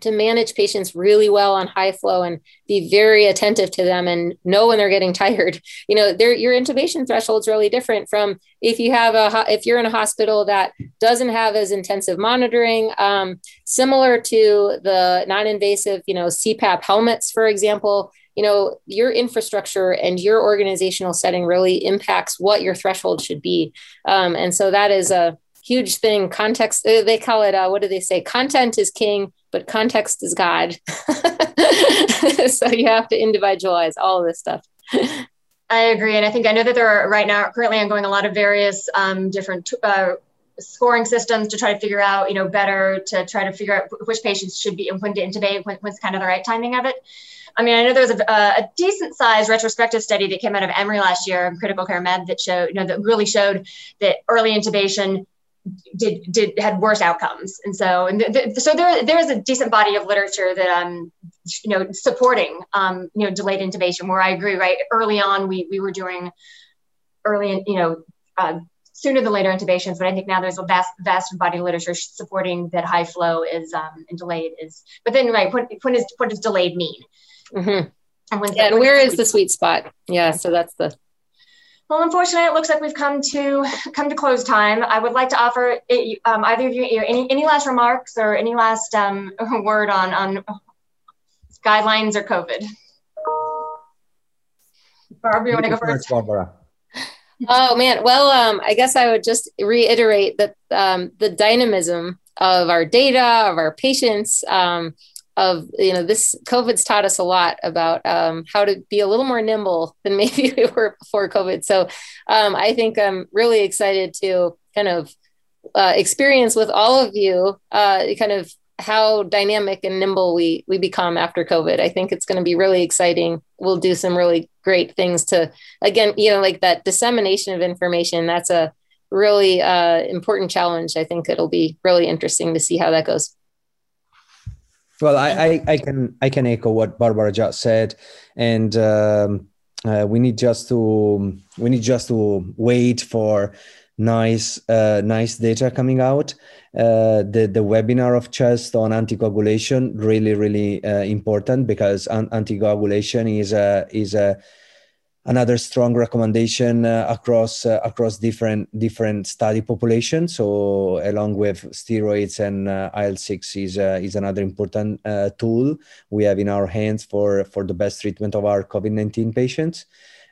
Speaker 2: to manage patients really well on high flow and be very attentive to them and know when they're getting tired you know your intubation threshold is really different from if you have a if you're in a hospital that doesn't have as intensive monitoring um, similar to the non-invasive you know cpap helmets for example you know your infrastructure and your organizational setting really impacts what your threshold should be um, and so that is a huge thing. Context, they call it, uh, what do they say? Content is king, but context is God. so you have to individualize all of this stuff.
Speaker 1: I agree. And I think I know that there are right now currently ongoing a lot of various um, different uh, scoring systems to try to figure out, you know, better to try to figure out which patients should be and when to intubate, when, when's kind of the right timing of it. I mean, I know there was a, a decent sized retrospective study that came out of Emory last year, in critical care med, that showed, you know, that really showed that early intubation did did had worse outcomes. And so and th- so there there is a decent body of literature that um you know supporting um you know delayed intubation where i agree right? Early on we we were doing early and you know uh, sooner than later intubations but i think now there's a vast vast body of literature supporting that high flow is um and delayed is but then right what, when is what does delayed mean?
Speaker 2: Mm-hmm. and when yeah, and where is the sweet spot? Yeah so that's the
Speaker 1: well, unfortunately, it looks like we've come to come to close time. I would like to offer um, either of you any any last remarks or any last um, word on on guidelines or COVID. Barbara, you want to go first? Barbara.
Speaker 2: Oh man, well, um, I guess I would just reiterate that um, the dynamism of our data, of our patients, um, of you know this covid's taught us a lot about um, how to be a little more nimble than maybe we were before covid. So um, i think i'm really excited to kind of uh, experience with all of you uh, kind of how dynamic and nimble we we become after covid. I think it's going to be really exciting. We'll do some really great things to again you know like that dissemination of information that's a really uh, important challenge. I think it'll be really interesting to see how that goes
Speaker 3: well, I, I, I, can I can echo what Barbara just said, and um, uh, we need just to we need just to wait for nice uh, nice data coming out. Uh, the the webinar of CHEST on anticoagulation really really uh, important because an- anticoagulation is a is a another strong recommendation uh, across uh, across different different study populations. So along with steroids and uh, IL-6 is uh, is another important uh, tool we have in our hands for for the best treatment of our COVID-19 patients.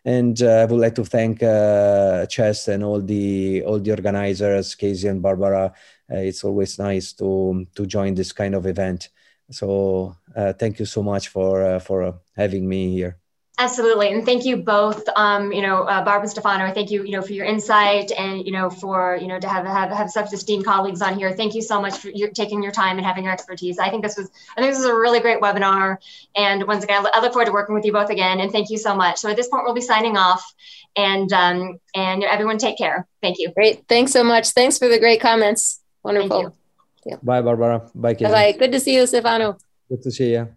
Speaker 3: And uh, I would like to thank CHEST and all the all the organizers, Casey and Barbara. it's always nice to to join this kind of event. So thank you so much for for having me here.
Speaker 1: Absolutely, and thank you both. Um, you know, uh, Barb and Stefano. Thank you. You know, for your insight and you know for you know to have have have such esteemed colleagues on here. Thank you so much for your, taking your time and having your expertise. I think this was I think this is a really great webinar. And once again, I look forward to working with you both again. And thank you so much. So at this point, we'll be signing off. And um, and everyone, take care. Thank you.
Speaker 2: Great. Thanks so much. Thanks for the great comments. Wonderful.
Speaker 3: Yeah. Bye, Barbara. Bye,
Speaker 2: Bye. Good to see you, Stefano.
Speaker 3: Good to see you.